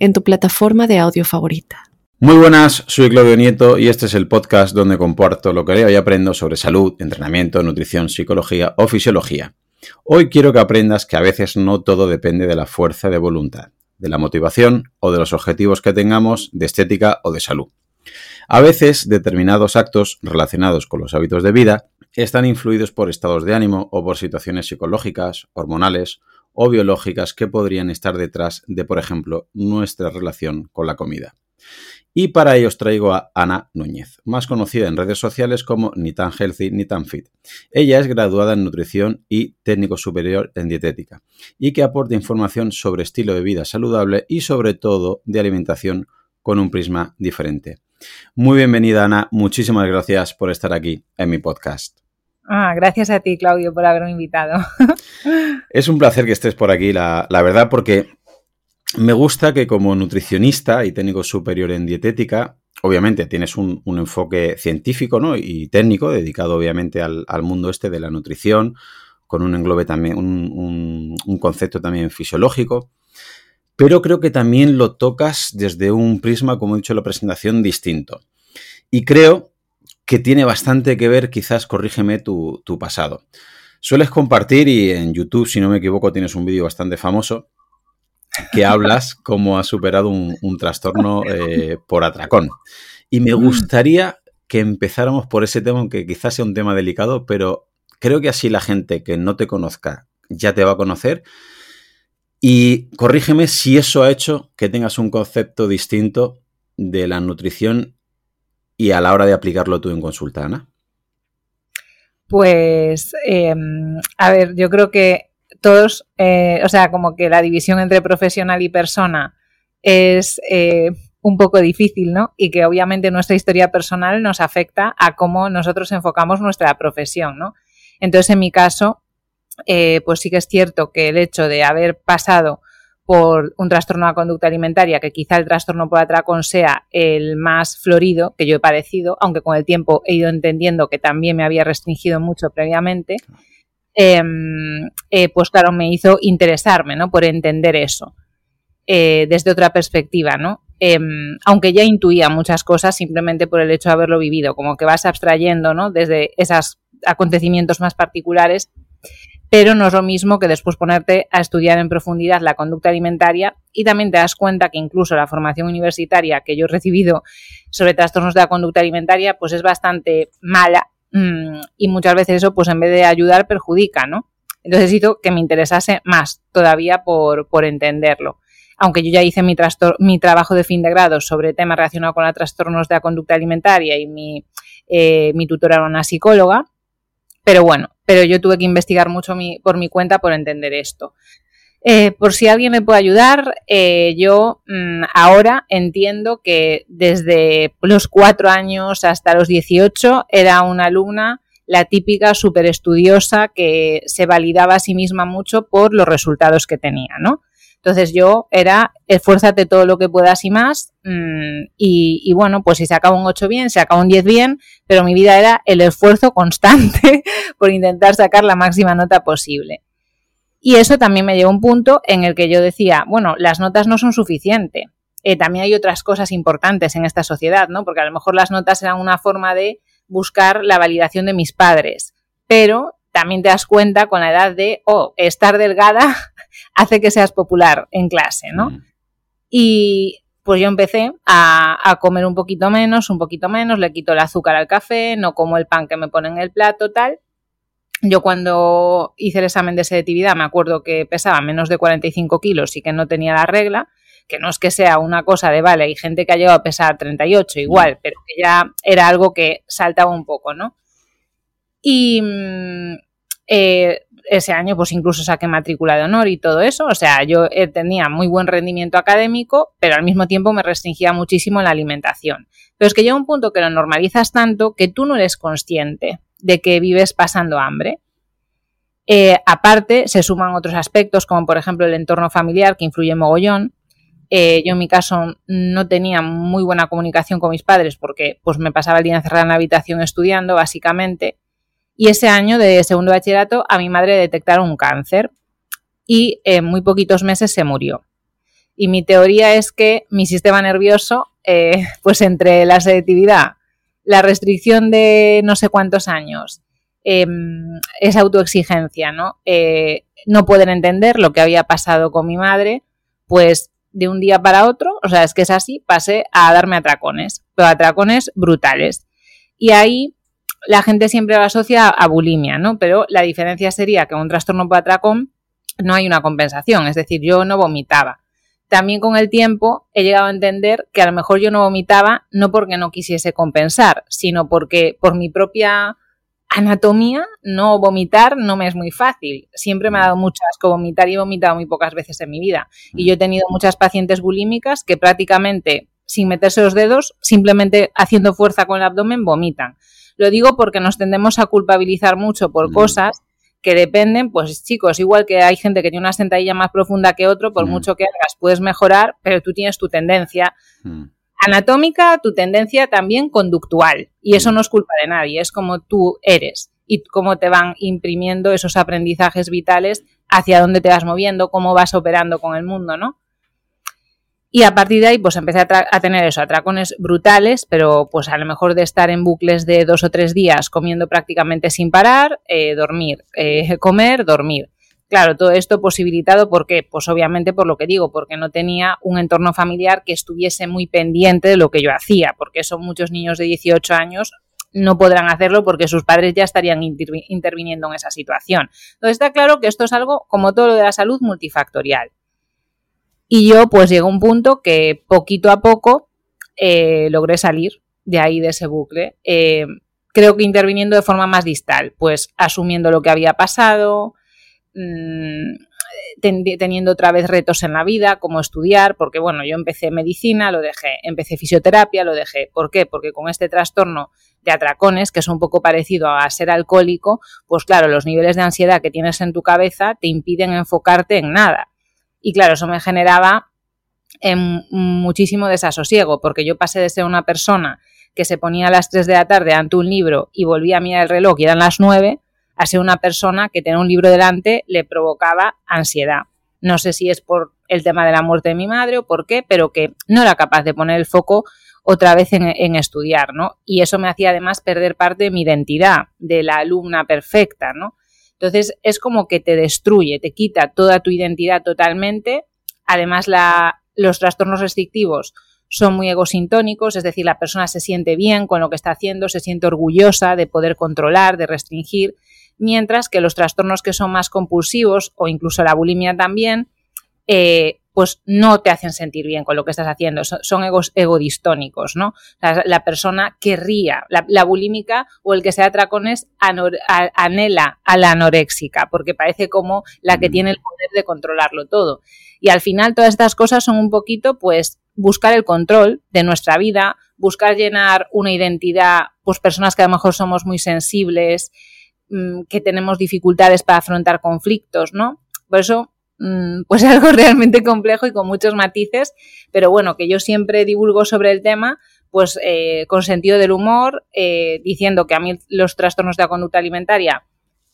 en tu plataforma de audio favorita. Muy buenas, soy Claudio Nieto y este es el podcast donde comparto lo que leo y aprendo sobre salud, entrenamiento, nutrición, psicología o fisiología. Hoy quiero que aprendas que a veces no todo depende de la fuerza de voluntad, de la motivación o de los objetivos que tengamos de estética o de salud. A veces determinados actos relacionados con los hábitos de vida están influidos por estados de ánimo o por situaciones psicológicas, hormonales o biológicas que podrían estar detrás de, por ejemplo, nuestra relación con la comida. Y para ello os traigo a Ana Núñez, más conocida en redes sociales como Ni tan healthy ni tan fit. Ella es graduada en nutrición y técnico superior en dietética y que aporta información sobre estilo de vida saludable y sobre todo de alimentación con un prisma diferente. Muy bienvenida Ana, muchísimas gracias por estar aquí en mi podcast. Ah, gracias a ti, Claudio, por haberme invitado. es un placer que estés por aquí, la, verdad, porque me gusta que como nutricionista y técnico superior en dietética, obviamente tienes un, enfoque científico ¿no? y técnico dedicado obviamente al, mundo este de la nutrición, con un englobe también, un, un, concepto también fisiológico, pero creo que también lo tocas desde un prisma, como he dicho en la presentación, distinto. Y creo que tiene bastante que ver, quizás, corrígeme, tu, pasado. Sueles compartir y en YouTube, si no me equivoco, tienes un vídeo bastante famoso que hablas cómo has superado un, trastorno eh, por atracón. Y me gustaría que empezáramos por ese tema, aunque quizás sea un tema delicado, pero creo que así la gente que no te conozca ya te va a conocer. Y corrígeme si eso ha hecho que tengas un concepto distinto de la nutrición y a la hora de aplicarlo tú en consulta, Ana? Pues, em, a ver, yo creo que todos, eh, o sea, como que la división entre profesional y persona es eh, un poco difícil, ¿no? Y que obviamente nuestra historia personal nos afecta a cómo nosotros enfocamos nuestra profesión, ¿no? Entonces, en mi caso, eh, pues sí que es cierto que el hecho de haber pasado por un trastorno de conducta alimentaria, que quizá el trastorno por atracón sea el más florido que yo he padecido, aunque con el tiempo he ido entendiendo que también me había restringido mucho previamente, em, eh, pues claro, me hizo interesarme, ¿no? Por entender eso eh, desde otra perspectiva, ¿no? Em, aunque ya intuía muchas cosas simplemente por el hecho de haberlo vivido, como que vas abstrayendo, ¿no? Desde esos acontecimientos más particulares pero no es lo mismo que después ponerte a estudiar en profundidad la conducta alimentaria y también te das cuenta que incluso la formación universitaria que yo he recibido sobre trastornos de la conducta alimentaria pues es bastante mala mm, y muchas veces eso pues en vez de ayudar perjudica, ¿no? Entonces hizo que me interesase más todavía por, por entenderlo. Aunque yo ya hice mi, mi trabajo de fin de grado sobre temas relacionados con los trastornos de la conducta alimentaria y mi, eh, mi tutora era una psicóloga, pero bueno, pero yo tuve que investigar mucho por mi cuenta por entender esto. Eh, por si alguien me puede ayudar, eh, yo mm, ahora entiendo que desde los cuatro años hasta los 18 era una alumna, la típica súper estudiosa que se validaba a sí misma mucho por los resultados que tenía, ¿no? Entonces yo era esfuérzate todo lo que puedas y más. Mm, y, bueno, pues si se acaba un 8 bien, se acaba un 10 bien, pero mi vida era el esfuerzo constante por intentar sacar la máxima nota posible. Y eso también me llevó a un punto en el que yo decía, bueno, las notas no son suficientes. Eh, también hay otras cosas importantes en esta sociedad, ¿no? Porque a lo mejor las notas eran una forma de buscar la validación de mis padres. Pero también te das cuenta con la edad de, oh, estar delgada hace que seas popular en clase, ¿no? Mm. Y pues yo empecé a, comer un poquito menos, un poquito menos, le quito el azúcar al café, no como el pan que me pone en el plato, tal. Yo cuando hice el examen de selectividad me acuerdo que pesaba menos de 45 kilos y que no tenía la regla, que no es que sea una cosa de, vale, hay gente que ha llegado a pesar 38 igual, pero que ya era algo que saltaba un poco, ¿no? Y mm, eh, ese año pues incluso saqué matrícula de honor y todo eso, o sea, yo eh, tenía muy buen rendimiento académico, pero al mismo tiempo me restringía muchísimo la alimentación. Pero es que llega un punto que lo normalizas tanto que tú no eres consciente de que vives pasando hambre. Eh, aparte, se suman otros aspectos, como por ejemplo el entorno familiar, que influye mogollón. Eh, yo en mi caso no tenía muy buena comunicación con mis padres porque pues me pasaba el día encerrada en la habitación estudiando, básicamente. Y ese año de segundo bachillerato a mi madre detectaron un cáncer y en muy poquitos meses se murió. Y mi teoría es que mi sistema nervioso, eh, pues entre la sedatividad, la restricción de no sé cuántos años, em, esa autoexigencia, ¿no? Eh, no pueden entender lo que había pasado con mi madre, pues de un día para otro, o sea, es que es así, pasé a darme atracones, pero atracones brutales. Y ahí la gente siempre lo asocia a bulimia, ¿no? Pero la diferencia sería que un trastorno por atracón no hay una compensación, es decir, yo no vomitaba. También con el tiempo he llegado a entender que a lo mejor yo no vomitaba no porque no quisiese compensar, sino porque por mi propia anatomía no vomitar no me es muy fácil. Siempre me ha dado mucho asco vomitar y he vomitado muy pocas veces en mi vida. Y yo he tenido muchas pacientes bulímicas que prácticamente sin meterse los dedos, simplemente haciendo fuerza con el abdomen, vomitan. Lo digo porque nos tendemos a culpabilizar mucho por mm. cosas que dependen, pues chicos, igual que hay gente que tiene una sentadilla más profunda que otro, por mm. mucho que hagas puedes mejorar, pero tú tienes tu tendencia mm. anatómica, tu tendencia también conductual. Y eso no es culpa de nadie, es como tú eres y cómo te van imprimiendo esos aprendizajes vitales hacia dónde te vas moviendo, cómo vas operando con el mundo, ¿no? Y a partir de ahí, pues empecé a, tener eso, atracones brutales, pero pues a lo mejor de estar en bucles de dos o tres días comiendo prácticamente sin parar, eh, dormir, eh, comer, dormir. Claro, todo esto posibilitado porque, pues obviamente por lo que digo, porque no tenía un entorno familiar que estuviese muy pendiente de lo que yo hacía, porque son muchos niños de 18 años no podrán hacerlo porque sus padres ya estarían interviniendo en esa situación. Entonces está claro que esto es algo, como todo lo de la salud, multifactorial. Y yo pues llegó un punto que poquito a poco eh, logré salir de ahí, de ese bucle. Eh, creo que interviniendo de forma más distal, pues asumiendo lo que había pasado, mm, teniendo otra vez retos en la vida, como estudiar, porque bueno, yo empecé medicina, lo dejé, empecé fisioterapia, lo dejé. ¿Por qué? Porque con este trastorno de atracones, que es un poco parecido a ser alcohólico, pues claro, los niveles de ansiedad que tienes en tu cabeza te impiden enfocarte en nada. Y claro, eso me generaba em, muchísimo desasosiego, porque yo pasé de ser una persona que se ponía a las 3 de la tarde ante un libro y volvía a mirar el reloj y eran las 9, a ser una persona que tener un libro delante le provocaba ansiedad. No sé si es por el tema de la muerte de mi madre o por qué, pero que no era capaz de poner el foco otra vez en, en, estudiar, ¿no? Y eso me hacía además perder parte de mi identidad, de la alumna perfecta, ¿no? Entonces es como que te destruye, te quita toda tu identidad totalmente. Además, los trastornos restrictivos son muy egosintónicos, es decir, la persona se siente bien con lo que está haciendo, se siente orgullosa de poder controlar, de restringir, mientras que los trastornos que son más compulsivos o incluso la bulimia también, eh, pues no te hacen sentir bien con lo que estás haciendo, son egos egodistónicos, ¿no? La, persona querría, la, la, bulímica o el que sea tracones anhela a la anoréxica, porque parece como la que mm. tiene el poder de controlarlo todo. Y al final todas estas cosas son un poquito, pues, buscar el control de nuestra vida, buscar llenar una identidad, pues personas que a lo mejor somos muy sensibles, mm, que tenemos dificultades para afrontar conflictos, ¿no? Por eso pues algo realmente complejo y con muchos matices, pero bueno, que yo siempre divulgo sobre el tema, pues eh, con sentido del humor, eh, diciendo que a mí los trastornos de la conducta alimentaria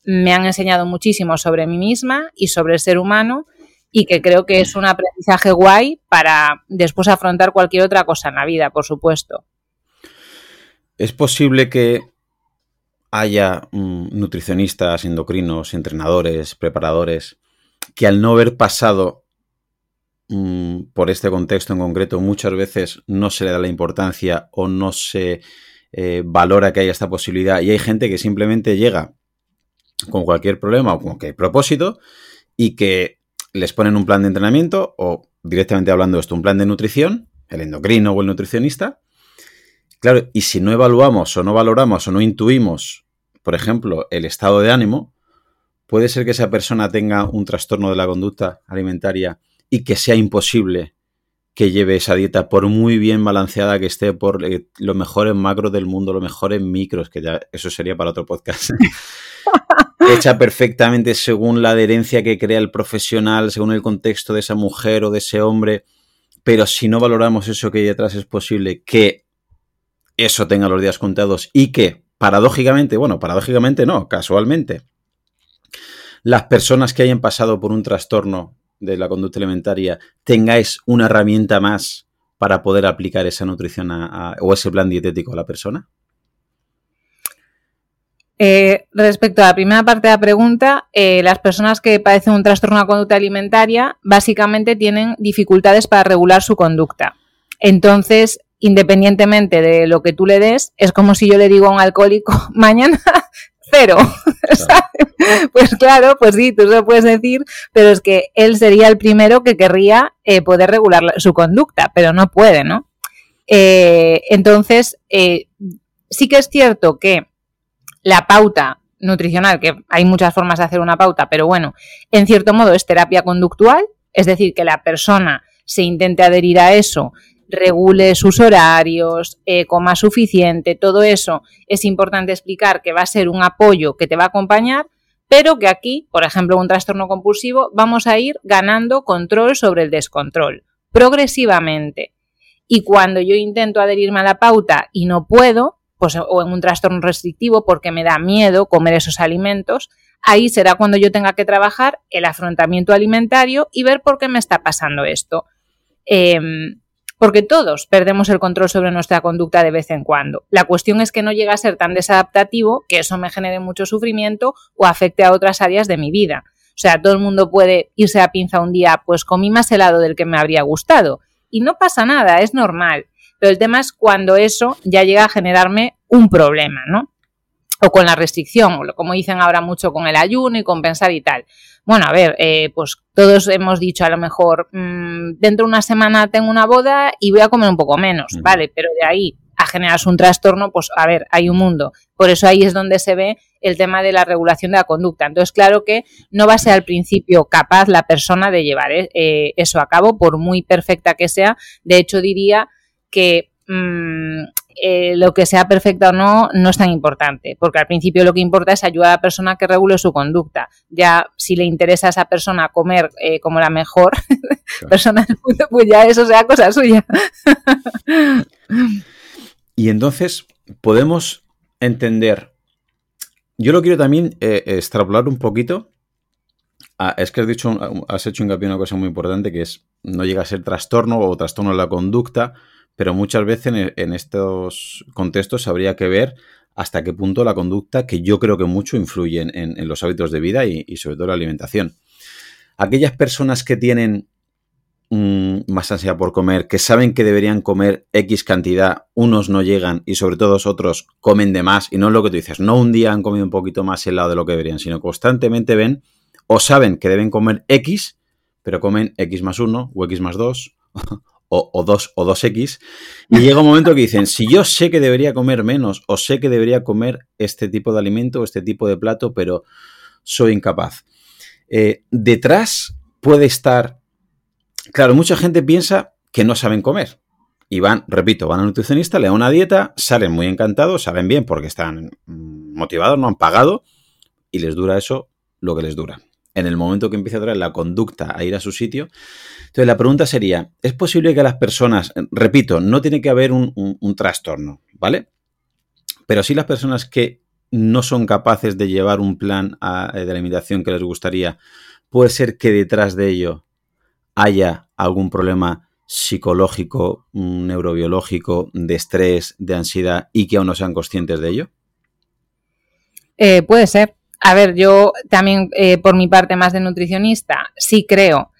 me han enseñado muchísimo sobre mí misma y sobre el ser humano y que creo que es un aprendizaje guay para después afrontar cualquier otra cosa en la vida, por supuesto. Es posible que haya mm, nutricionistas, endocrinos, entrenadores, preparadores que al no haber pasado mm, por este contexto en concreto, muchas veces no se le da la importancia o no se eh, valora que haya esta posibilidad y hay gente que simplemente llega con cualquier problema o con cualquier propósito y que les ponen un plan de entrenamiento o directamente hablando de esto, un plan de nutrición, el endocrino o el nutricionista. Claro, y si no evaluamos o no valoramos o no intuimos, por ejemplo, el estado de ánimo, puede ser que esa persona tenga un trastorno de la conducta alimentaria y que sea imposible que lleve esa dieta por muy bien balanceada que esté por eh, los mejores macros del mundo, los mejores micros, que ya eso sería para otro podcast. Hecha perfectamente según la adherencia que crea el profesional, según el contexto de esa mujer o de ese hombre. Pero si no valoramos eso que hay detrás, es posible que eso tenga los días contados y que, paradójicamente, bueno, paradójicamente no, casualmente, las personas que hayan pasado por un trastorno de la conducta alimentaria tengáis una herramienta más para poder aplicar esa nutrición o ese plan dietético a la persona? Eh, respecto a la primera parte de la pregunta, eh, las personas que padecen un trastorno de conducta alimentaria básicamente tienen dificultades para regular su conducta. Entonces, independientemente de lo que tú le des, es como si yo le digo a un alcohólico, mañana cero. pues claro, pues sí, tú se lo puedes decir, pero es que él sería el primero que querría eh, poder regular su conducta, pero no puede, ¿no? Eh, entonces, eh, sí que es cierto que la pauta nutricional, que hay muchas formas de hacer una pauta, pero bueno, en cierto modo es terapia conductual, es decir, que la persona se intente adherir a eso regule sus horarios, eh, coma suficiente, todo eso es importante explicar que va a ser un apoyo que te va a acompañar, pero que aquí, por ejemplo, un trastorno compulsivo, vamos a ir ganando control sobre el descontrol, progresivamente. Y cuando yo intento adherirme a la pauta y no puedo, pues o en un trastorno restrictivo porque me da miedo comer esos alimentos, ahí será cuando yo tenga que trabajar el afrontamiento alimentario y ver por qué me está pasando esto. Em, porque todos perdemos el control sobre nuestra conducta de vez en cuando. La cuestión es que no llega a ser tan desadaptativo que eso me genere mucho sufrimiento o afecte a otras áreas de mi vida. O sea, todo el mundo puede irse a pinza un día, pues comí más helado del que me habría gustado. Y no pasa nada, es normal. Pero el tema es cuando eso ya llega a generarme un problema, ¿no? O con la restricción, o como dicen ahora mucho con el ayuno y compensar y tal. Bueno, a ver, eh, pues todos hemos dicho a lo mejor, mm, dentro de una semana tengo una boda y voy a comer un poco menos, ¿vale? Pero de ahí a generarse un trastorno, pues a ver, hay un mundo. Por eso ahí es donde se ve el tema de la regulación de la conducta. Entonces, claro que no va a ser al principio capaz la persona de llevar eh, eh, eso a cabo, por muy perfecta que sea. De hecho, diría que mm, eh, lo que sea perfecta o no no es tan importante, porque al principio lo que importa es ayudar a la persona que regule su conducta. Ya si le interesa a esa persona comer eh, como la mejor persona del mundo, pues ya eso sea cosa suya. y entonces podemos entender, yo lo quiero también eh, extrapolar un poquito. es que has dicho, has hecho hincapié en una cosa muy importante que es no llega a ser trastorno o trastorno de la conducta, pero muchas veces en, estos contextos habría que ver hasta qué punto la conducta, que yo creo que mucho influye en, los hábitos de vida y, sobre todo la alimentación. Aquellas personas que tienen mm, más ansiedad por comer, que saben que deberían comer X cantidad, unos no llegan y sobre todo otros comen de más, y no es lo que tú dices, no un día han comido un poquito más el lado de lo que deberían, sino constantemente ven o saben que deben comer X, pero comen X más 1 o X más 2 o, 2 o 2X, y llega un momento que dicen, si yo sé que debería comer menos o sé que debería comer este tipo de alimento o este tipo de plato, pero soy incapaz. Eh, detrás puede estar, claro, mucha gente piensa que no saben comer. Y van, repito, van al nutricionista, le dan una dieta, salen muy encantados, saben bien porque están motivados, no han pagado, y les dura eso lo que les dura en el momento que empiece a traer la conducta a ir a su sitio. Entonces la pregunta sería, ¿es posible que las personas, repito, no tiene que haber un, trastorno, ¿vale? Pero sí las personas que no son capaces de llevar un plan de alimentación que les gustaría, puede ser que detrás de ello haya algún problema psicológico, neurobiológico, de estrés, de ansiedad y que aún no sean conscientes de ello? Eh, puede ser, a ver, yo también eh, por mi parte más de nutricionista, sí creo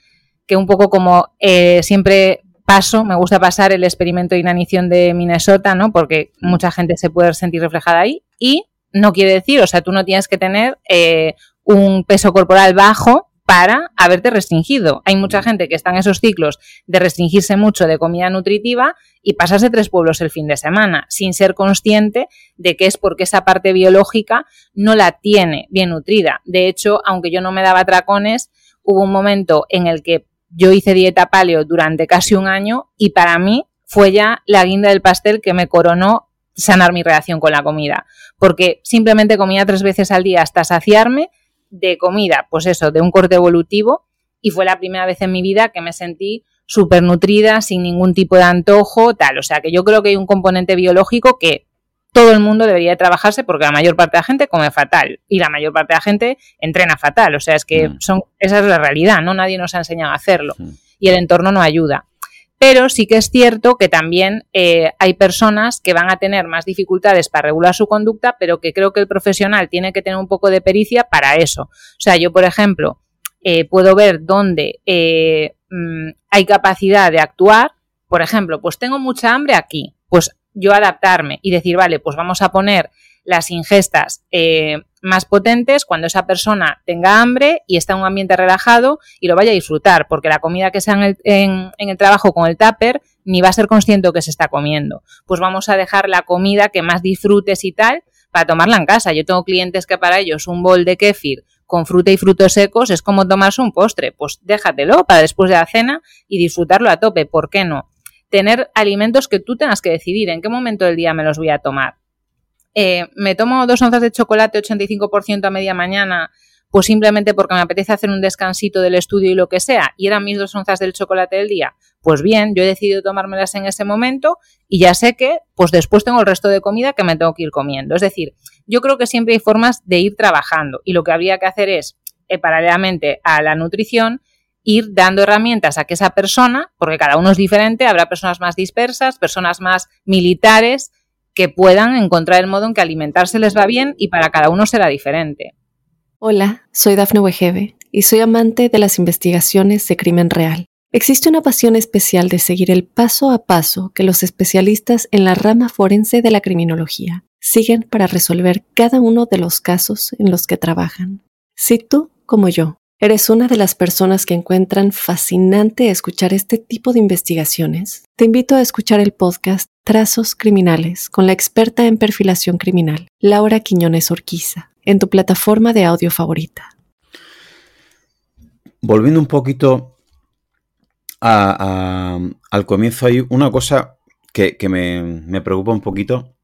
que un poco como eh, siempre paso, me gusta pasar el experimento de inanición de Minnesota, ¿no? Porque mucha gente se puede sentir reflejada ahí y no quiere decir, o sea, tú no tienes que tener eh, un peso corporal bajo para haberte restringido. Hay mucha gente que está en esos ciclos de restringirse mucho de comida nutritiva y pasarse tres pueblos el fin de semana, sin ser consciente de que es porque esa parte biológica no la tiene bien nutrida. De hecho, aunque yo no me daba tracones, hubo un momento en el que yo hice dieta paleo durante casi un año y para mí fue ya la guinda del pastel que me coronó sanar mi relación con la comida, porque simplemente comía tres veces al día hasta saciarme de comida, pues eso, de un corte evolutivo, y fue la primera vez en mi vida que me sentí súper nutrida, sin ningún tipo de antojo, tal. O sea que yo creo que hay un componente biológico que todo el mundo debería trabajarse porque la mayor parte de la gente come fatal y la mayor parte de la gente entrena fatal. O sea, es que mm. son, esa es la realidad, ¿no? Nadie nos ha enseñado a hacerlo mm. y el entorno no ayuda. Pero sí que es cierto que también eh, hay personas que van a tener más dificultades para regular su conducta, pero que creo que el profesional tiene que tener un poco de pericia para eso. O sea, yo, por ejemplo, eh, puedo ver dónde eh, mm, hay capacidad de actuar. Por ejemplo, pues tengo mucha hambre aquí. Pues yo adaptarme y decir, vale, pues vamos a poner las ingestas más potentes cuando esa persona tenga hambre y está en un ambiente relajado y lo vaya a disfrutar, porque la comida que sea en el, en, el trabajo con el tupper ni va a ser consciente que se está comiendo. Pues vamos a dejar la comida que más disfrutes y tal para tomarla en casa. Yo tengo clientes que para ellos un bol de kéfir con fruta y frutos secos es como tomarse un postre. Pues déjatelo para después de la cena y disfrutarlo a tope. ¿Por qué no? Tener alimentos que tú tengas que decidir en qué momento del día me los voy a tomar eh, me tomo dos onzas de chocolate 85% a media mañana, pues simplemente porque me apetece hacer un descansito del estudio y lo que sea, y eran mis dos onzas del chocolate del día, pues bien, yo he decidido tomármelas en ese momento y ya sé que, pues después tengo el resto de comida que me tengo que ir comiendo. Es decir, yo creo que siempre hay formas de ir trabajando y lo que habría que hacer es, eh, paralelamente a la nutrición, ir dando herramientas a que esa persona, porque cada uno es diferente, habrá personas más dispersas, personas más militares, que puedan encontrar el modo en que alimentarse les va bien y para cada uno será diferente. Hola, soy Dafne Wegebe y soy amante de las investigaciones de crimen real. Existe una pasión especial de seguir el paso a paso que los especialistas en la rama forense de la criminología siguen para resolver cada uno de los casos en los que trabajan. Si tú, como yo, ¿Eres una de las personas que encuentran fascinante escuchar este tipo de investigaciones? Te invito a escuchar el podcast Trazos Criminales con la experta en perfilación criminal, Laura Quiñones Orquiza, en tu plataforma de audio favorita. Volviendo un poquito al comienzo, hay una cosa que, me, me preocupa un poquito,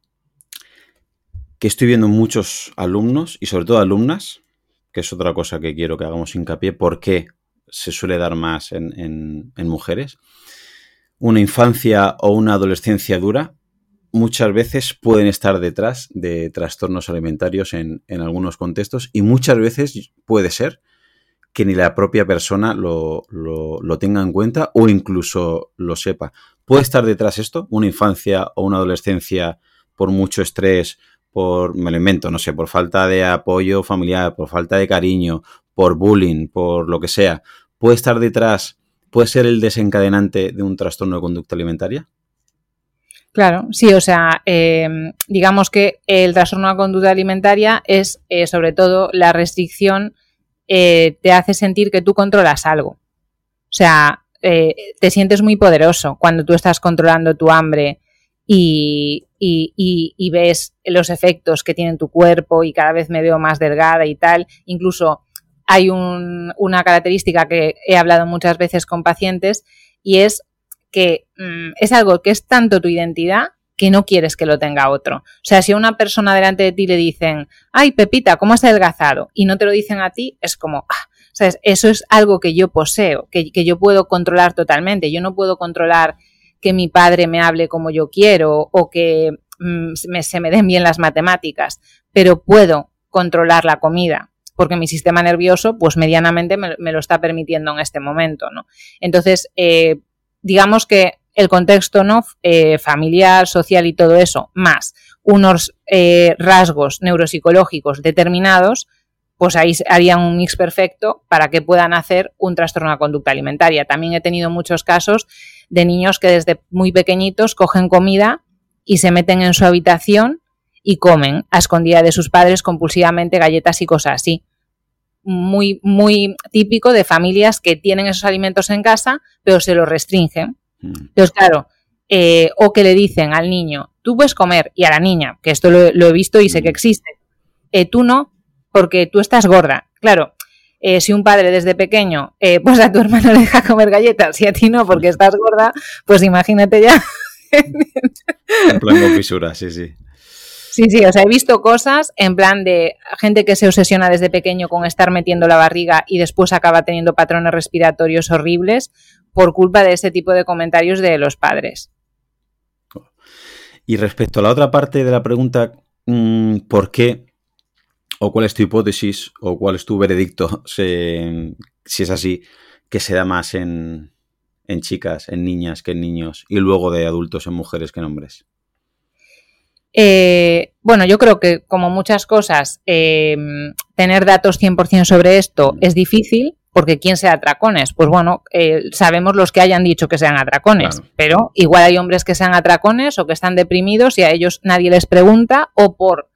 que estoy viendo muchos alumnos y sobre todo alumnas que es otra cosa que quiero que hagamos hincapié, por qué se suele dar más en, mujeres. Una infancia o una adolescencia dura muchas veces pueden estar detrás de trastornos alimentarios en, algunos contextos y muchas veces puede ser que ni la propia persona lo, lo, tenga en cuenta o incluso lo sepa. ¿Puede estar detrás esto? ¿Una infancia o una adolescencia por mucho estrés por, me lo invento, no sé, por falta de apoyo familiar, por falta de cariño, por bullying, por lo que sea, puede estar detrás, puede ser el desencadenante de un trastorno de conducta alimentaria? Claro, sí, o sea, em, digamos que el trastorno de conducta alimentaria es eh, sobre todo la restricción eh, te hace sentir que tú controlas algo. O sea, eh, te sientes muy poderoso cuando tú estás controlando tu hambre, y, ves los efectos que tiene tu cuerpo y cada vez me veo más delgada y tal. Incluso hay una característica que he hablado muchas veces con pacientes y es que mm, es algo que es tanto tu identidad que no quieres que lo tenga otro. O sea, si a una persona delante de ti le dicen, ay, Pepita, ¿cómo has adelgazado? Y no te lo dicen a ti, es como, ah, ¿sabes? Eso es algo que yo poseo, que, que yo puedo controlar totalmente. Yo no puedo controlar que mi padre me hable como yo quiero o que mm, se me den bien las matemáticas, pero puedo controlar la comida porque mi sistema nervioso, pues medianamente me, lo está permitiendo en este momento, ¿no? Entonces, eh, digamos que el contexto ¿no? Eh, familiar, social y todo eso, más unos eh, rasgos neuropsicológicos determinados, pues ahí harían un mix perfecto para que puedan hacer un trastorno de conducta alimentaria. También he tenido muchos casos de niños que desde muy pequeñitos cogen comida y se meten en su habitación y comen a escondida de sus padres compulsivamente galletas y cosas así. muy, muy típico de familias que tienen esos alimentos en casa, pero se los restringen. Mm. Entonces, claro, eh, o que le dicen al niño, tú puedes comer, y a la niña, que esto lo, he visto y sé que mm. existe, eh, tú no, porque tú estás gorda. Claro, eh, si un padre desde pequeño, pues a tu hermano le deja comer galletas y a ti no porque estás gorda, pues imagínate ya. en plan con fisura, sí, sí. Sí, sí, o sea, he visto cosas en plan de gente que se obsesiona desde pequeño con estar metiendo la barriga y después acaba teniendo patrones respiratorios horribles por culpa de ese tipo de comentarios de los padres. Y respecto a la otra parte de la pregunta, mm, ¿por qué o cuál es tu hipótesis o cuál es tu veredicto, si, es así, que se da más en, en chicas, en niñas que en niños y luego de adultos en mujeres que en hombres? Eh, bueno, yo creo que como muchas cosas, eh, tener datos 100% sobre esto es difícil, porque ¿quién sea atracones? Pues bueno, eh, sabemos los que hayan dicho que sean atracones, pero igual hay hombres que sean atracones o que están deprimidos y a ellos nadie les pregunta o por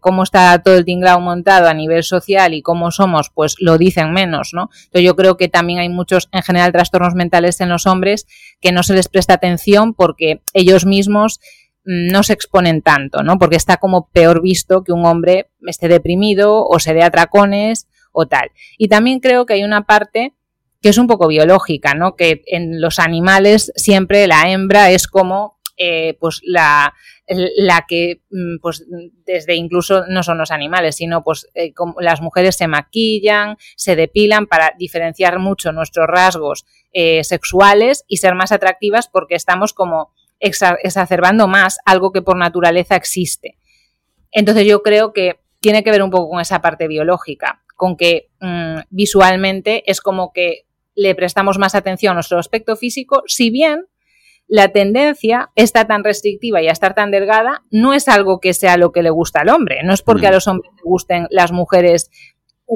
cómo está todo el tinglao montado a nivel social y cómo somos, pues lo dicen menos, ¿no? Entonces yo creo que también hay muchos, en general, trastornos mentales en los hombres que no se les presta atención porque ellos mismos no se exponen tanto, ¿no? Porque está como peor visto que un hombre esté deprimido o se dé atracones o tal. Y también creo que hay una parte que es un poco biológica, ¿no? Que en los animales siempre la hembra es como eh, pues la, la que mm, pues desde incluso no son los animales, sino pues eh, las mujeres se maquillan, se depilan para diferenciar mucho nuestros rasgos eh, sexuales y ser más atractivas porque estamos como exacerbando más algo que por naturaleza existe. Entonces yo creo que tiene que ver un poco con esa parte biológica, con que mm, visualmente es como que le prestamos más atención a nuestro aspecto físico, si bien la tendencia está tan restrictiva y a estar tan delgada no es algo que sea lo que le gusta al hombre, no es porque a los hombres les gusten las mujeres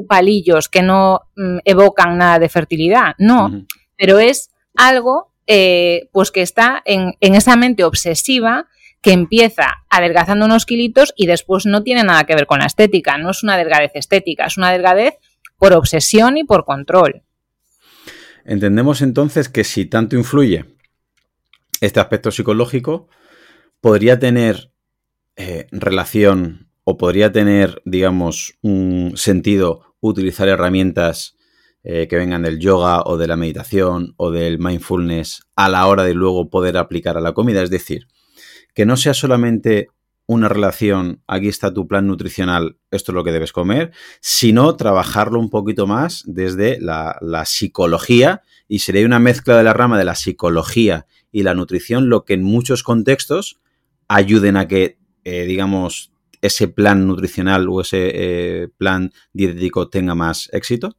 palillos que no mm, evocan nada de fertilidad, no, pero es algo eh, pues que está en, esa mente obsesiva que empieza adelgazando unos kilitos y después no tiene nada que ver con la estética, no es una delgadez estética, es una delgadez por obsesión y por control. Entendemos entonces que si tanto influye este aspecto psicológico, podría tener eh, relación o podría tener, digamos, un sentido utilizar herramientas eh, que vengan del yoga o de la meditación o del mindfulness a la hora de luego poder aplicar a la comida. Es decir, que no sea solamente una relación, aquí está tu plan nutricional, esto es lo que debes comer, sino trabajarlo un poquito más desde la, psicología y sería una mezcla de la rama de la psicología y la nutrición lo que en muchos contextos ayuden a que, eh, digamos, ese plan nutricional o ese eh, plan dietético tenga más éxito?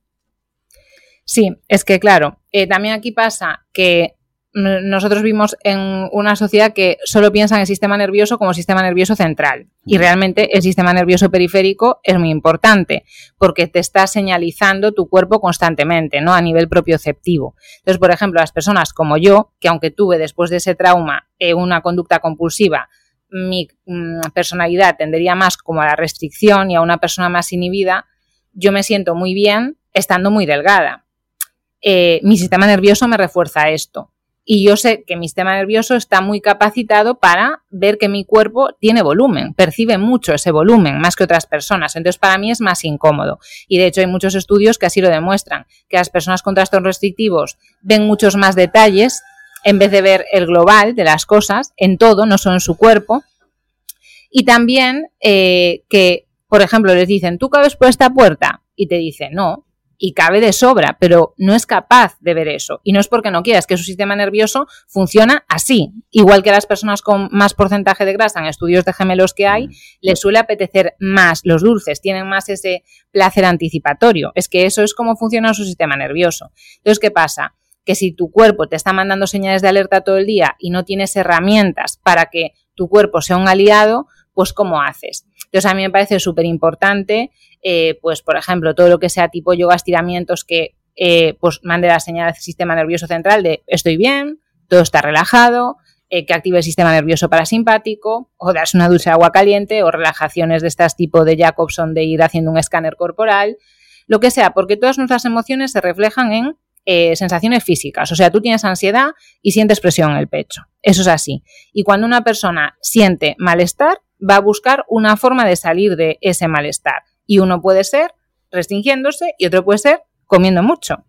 Sí, es que claro, eh, también aquí pasa que nosotros vivimos en una sociedad que solo piensa en el sistema nervioso como sistema nervioso central. Y realmente el sistema nervioso periférico es muy importante porque te está señalizando tu cuerpo constantemente, ¿no? A nivel propioceptivo. Entonces, por ejemplo, las personas como yo, que aunque tuve después de ese trauma eh, una conducta compulsiva, mi mm, personalidad tendería más como a la restricción y a una persona más inhibida, yo me siento muy bien estando muy delgada. Eh, mi sistema nervioso me refuerza esto. Y yo sé que mi sistema nervioso está muy capacitado para ver que mi cuerpo tiene volumen, percibe mucho ese volumen, más que otras personas. Entonces, para mí es más incómodo. Y de hecho, hay muchos estudios que así lo demuestran, que las personas con trastornos restrictivos ven muchos más detalles en vez de ver el global de las cosas, en todo, no solo en su cuerpo. Y también eh, que, por ejemplo, les dicen, ¿tú cabes por esta puerta? Y te dice, no, y cabe de sobra, pero no es capaz de ver eso. Y no es porque no quiera, es que su sistema nervioso funciona así. Igual que a las personas con más porcentaje de grasa en estudios de gemelos que hay, les suele apetecer más los dulces, tienen más ese placer anticipatorio. Es que eso es como funciona su sistema nervioso. Entonces, ¿qué pasa? Que si tu cuerpo te está mandando señales de alerta todo el día y no tienes herramientas para que tu cuerpo sea un aliado, pues ¿cómo haces? Entonces a mí me parece súper importante, eh, pues por ejemplo, todo lo que sea tipo yoga estiramientos que eh, pues mande la señal al sistema nervioso central de estoy bien, todo está relajado, eh, que active el sistema nervioso parasimpático, o darse una dulce agua caliente, o relajaciones de estas tipo de Jacobson de ir haciendo un escáner corporal. lo que sea, porque todas nuestras emociones se reflejan en sensaciones físicas. O sea, tú tienes ansiedad y sientes presión en el pecho. Eso es así. Y cuando una persona siente malestar, va a buscar una forma de salir de ese malestar. Y uno puede ser restringiéndose y otro puede ser comiendo mucho.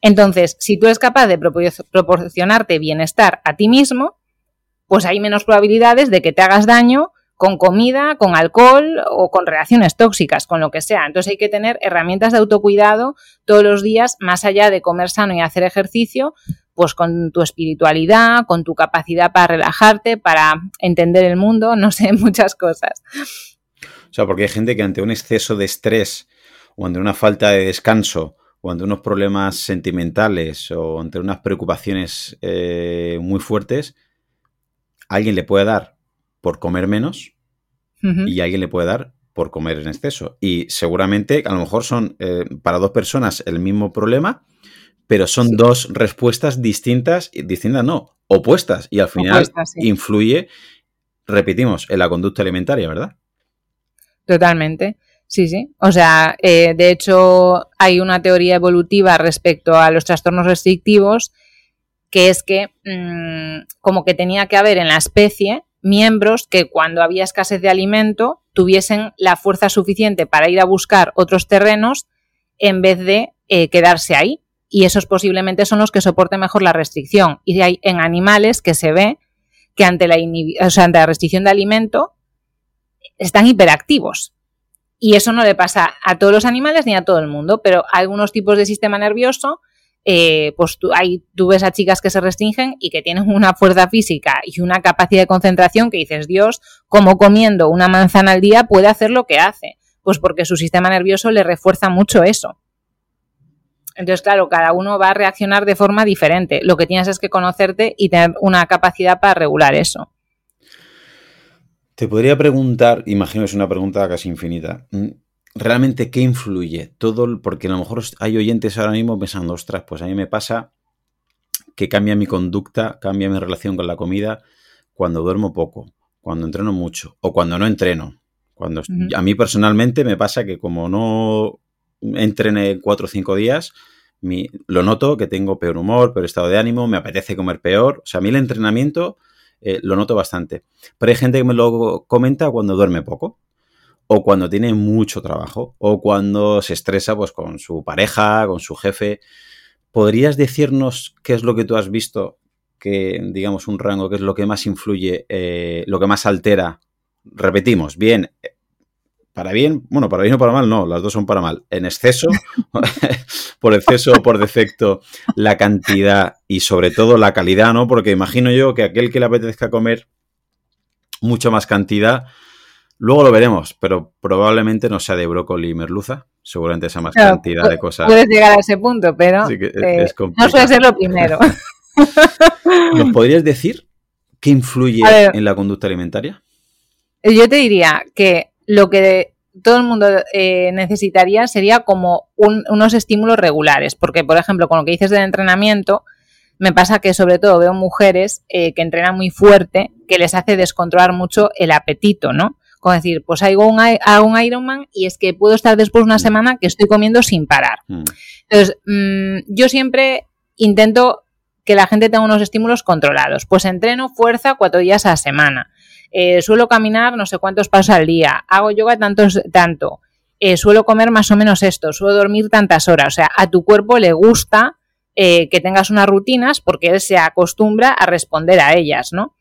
Entonces, si tú eres capaz de proporcionarte bienestar a ti mismo, pues hay menos probabilidades de que te hagas daño con comida, con alcohol o con reacciones tóxicas, con lo que sea. Entonces hay que tener herramientas de autocuidado todos los días, más allá de comer sano y hacer ejercicio, pues con tu espiritualidad, con tu capacidad para relajarte, para entender el mundo, no sé, muchas cosas. O sea, porque hay gente que ante un exceso de estrés o ante una falta de descanso o ante unos problemas sentimentales o ante unas preocupaciones eh, muy fuertes, alguien le puede dar por comer menos y alguien le puede dar por comer en exceso. Y seguramente a lo mejor son eh, para dos personas el mismo problema, pero son dos respuestas distintas, distintas no, opuestas. Y al final influye, repetimos, en la conducta alimentaria, ¿verdad? Totalmente. Sí, sí. O sea, eh, de hecho, hay una teoría evolutiva respecto a los trastornos restrictivos que es que mm, como que tenía que haber en la especie miembros que cuando había escasez de alimento tuviesen la fuerza suficiente para ir a buscar otros terrenos en vez de eh, quedarse ahí. Y esos posiblemente son los que soporten mejor la restricción. Y hay en animales que se ve que ante la, ante la restricción de alimento están hiperactivos. Y eso no le pasa a todos los animales ni a todo el mundo, pero algunos tipos de sistema nervioso eh, pues tú, tú ves a chicas que se restringen y que tienen una fuerza física y una capacidad de concentración que dices, Dios, como comiendo una manzana al día puede hacer lo que hace. Pues porque su sistema nervioso le refuerza mucho eso. Entonces, claro, cada uno va a reaccionar de forma diferente. Lo que tienes es que conocerte y tener una capacidad para regular eso. Te podría preguntar, imagino que es una pregunta casi infinita, realmente qué influye todo, porque a lo mejor hay oyentes ahora mismo pensando, ostras, pues a mí me pasa que cambia mi conducta, cambia mi relación con la comida cuando duermo poco, cuando entreno mucho o cuando no entreno. Cuando a mí personalmente me pasa que como no entrene cuatro o cinco días, lo noto que tengo peor humor, peor estado de ánimo, me apetece comer peor. O sea, a mí el entrenamiento eh, lo noto bastante. Pero hay gente que me lo comenta cuando duerme poco o cuando tiene mucho trabajo, o cuando se estresa pues, con su pareja, con su jefe. ¿Podrías decirnos qué es lo que tú has visto, que digamos un rango, qué es lo que más influye, eh, lo que más altera? Repetimos, bien, para bien, bueno, para bien o para mal, no, las dos son para mal. En exceso, por exceso o por defecto, la cantidad y sobre todo la calidad, ¿no? Porque imagino yo que aquel que le apetezca comer mucha más cantidad, Luego lo veremos, pero probablemente no sea de brócoli y merluza. Seguramente sea más cantidad de cosas. Puedes llegar a ese punto, pero eh, no suele ser lo primero. ¿Nos podrías decir qué influye en la conducta alimentaria? Yo te diría que lo que todo el mundo eh, necesitaría sería como unos estímulos regulares, porque por ejemplo, con lo que dices del entrenamiento, me pasa que sobre todo veo mujeres eh, que entrenan muy fuerte, que les hace descontrolar mucho el apetito, ¿no? Como decir, pues hago un, un Ironman y es que puedo estar después una semana que estoy comiendo sin parar. Mm. Entonces, mm, yo siempre intento que la gente tenga unos estímulos controlados. Pues entreno fuerza cuatro días a la semana. Eh, suelo caminar no sé cuántos pasos al día. Hago yoga tantos, tanto. Eh, suelo comer más o menos esto. Suelo dormir tantas horas. O sea, a tu cuerpo le gusta eh, que tengas unas rutinas porque él se acostumbra a responder a ellas, ¿no?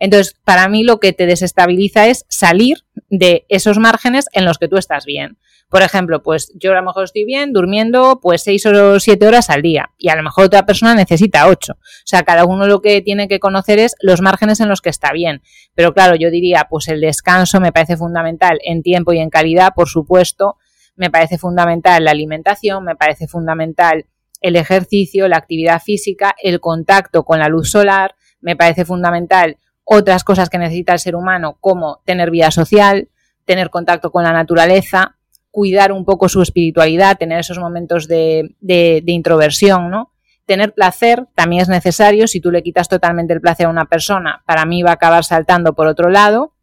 Entonces, para mí lo que te desestabiliza es salir de esos márgenes en los que tú estás bien. Por ejemplo, pues yo a lo mejor estoy bien durmiendo pues seis o siete horas al día y a lo mejor otra persona necesita ocho. O sea, cada uno lo que tiene que conocer es los márgenes en los que está bien. Pero claro, yo diría, pues el descanso me parece fundamental en tiempo y en calidad, por supuesto. Me parece fundamental la alimentación, me parece fundamental el ejercicio, la actividad física, el contacto con la luz solar, me parece fundamental otras cosas que necesita el ser humano, como tener vida social, tener contacto con la naturaleza, cuidar un poco su espiritualidad, tener esos momentos de, introversión, ¿no? Tener placer también es necesario. Si tú le quitas totalmente el placer a una persona, para mí va a acabar saltando por otro lado.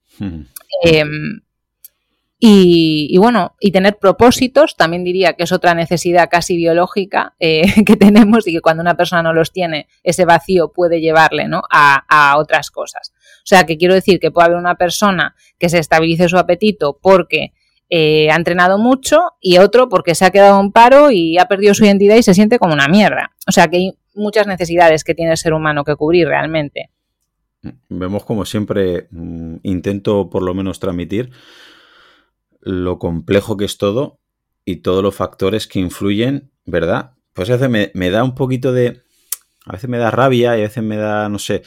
Y, bueno, y tener propósitos, también diría que es otra necesidad casi biológica eh, que tenemos y que cuando una persona no los tiene, ese vacío puede llevarle ¿no? a, a, otras cosas. O sea, que quiero decir que puede haber una persona que se estabilice su apetito porque eh, ha entrenado mucho y otro porque se ha quedado en paro y ha perdido su identidad y se siente como una mierda. O sea, que hay muchas necesidades que tiene el ser humano que cubrir realmente. Vemos como siempre, mm, intento por lo menos transmitir lo complejo que es todo y todos los factores que influyen, ¿verdad? Pues a veces me, da un poquito de... A veces me da rabia y a veces me da, no sé,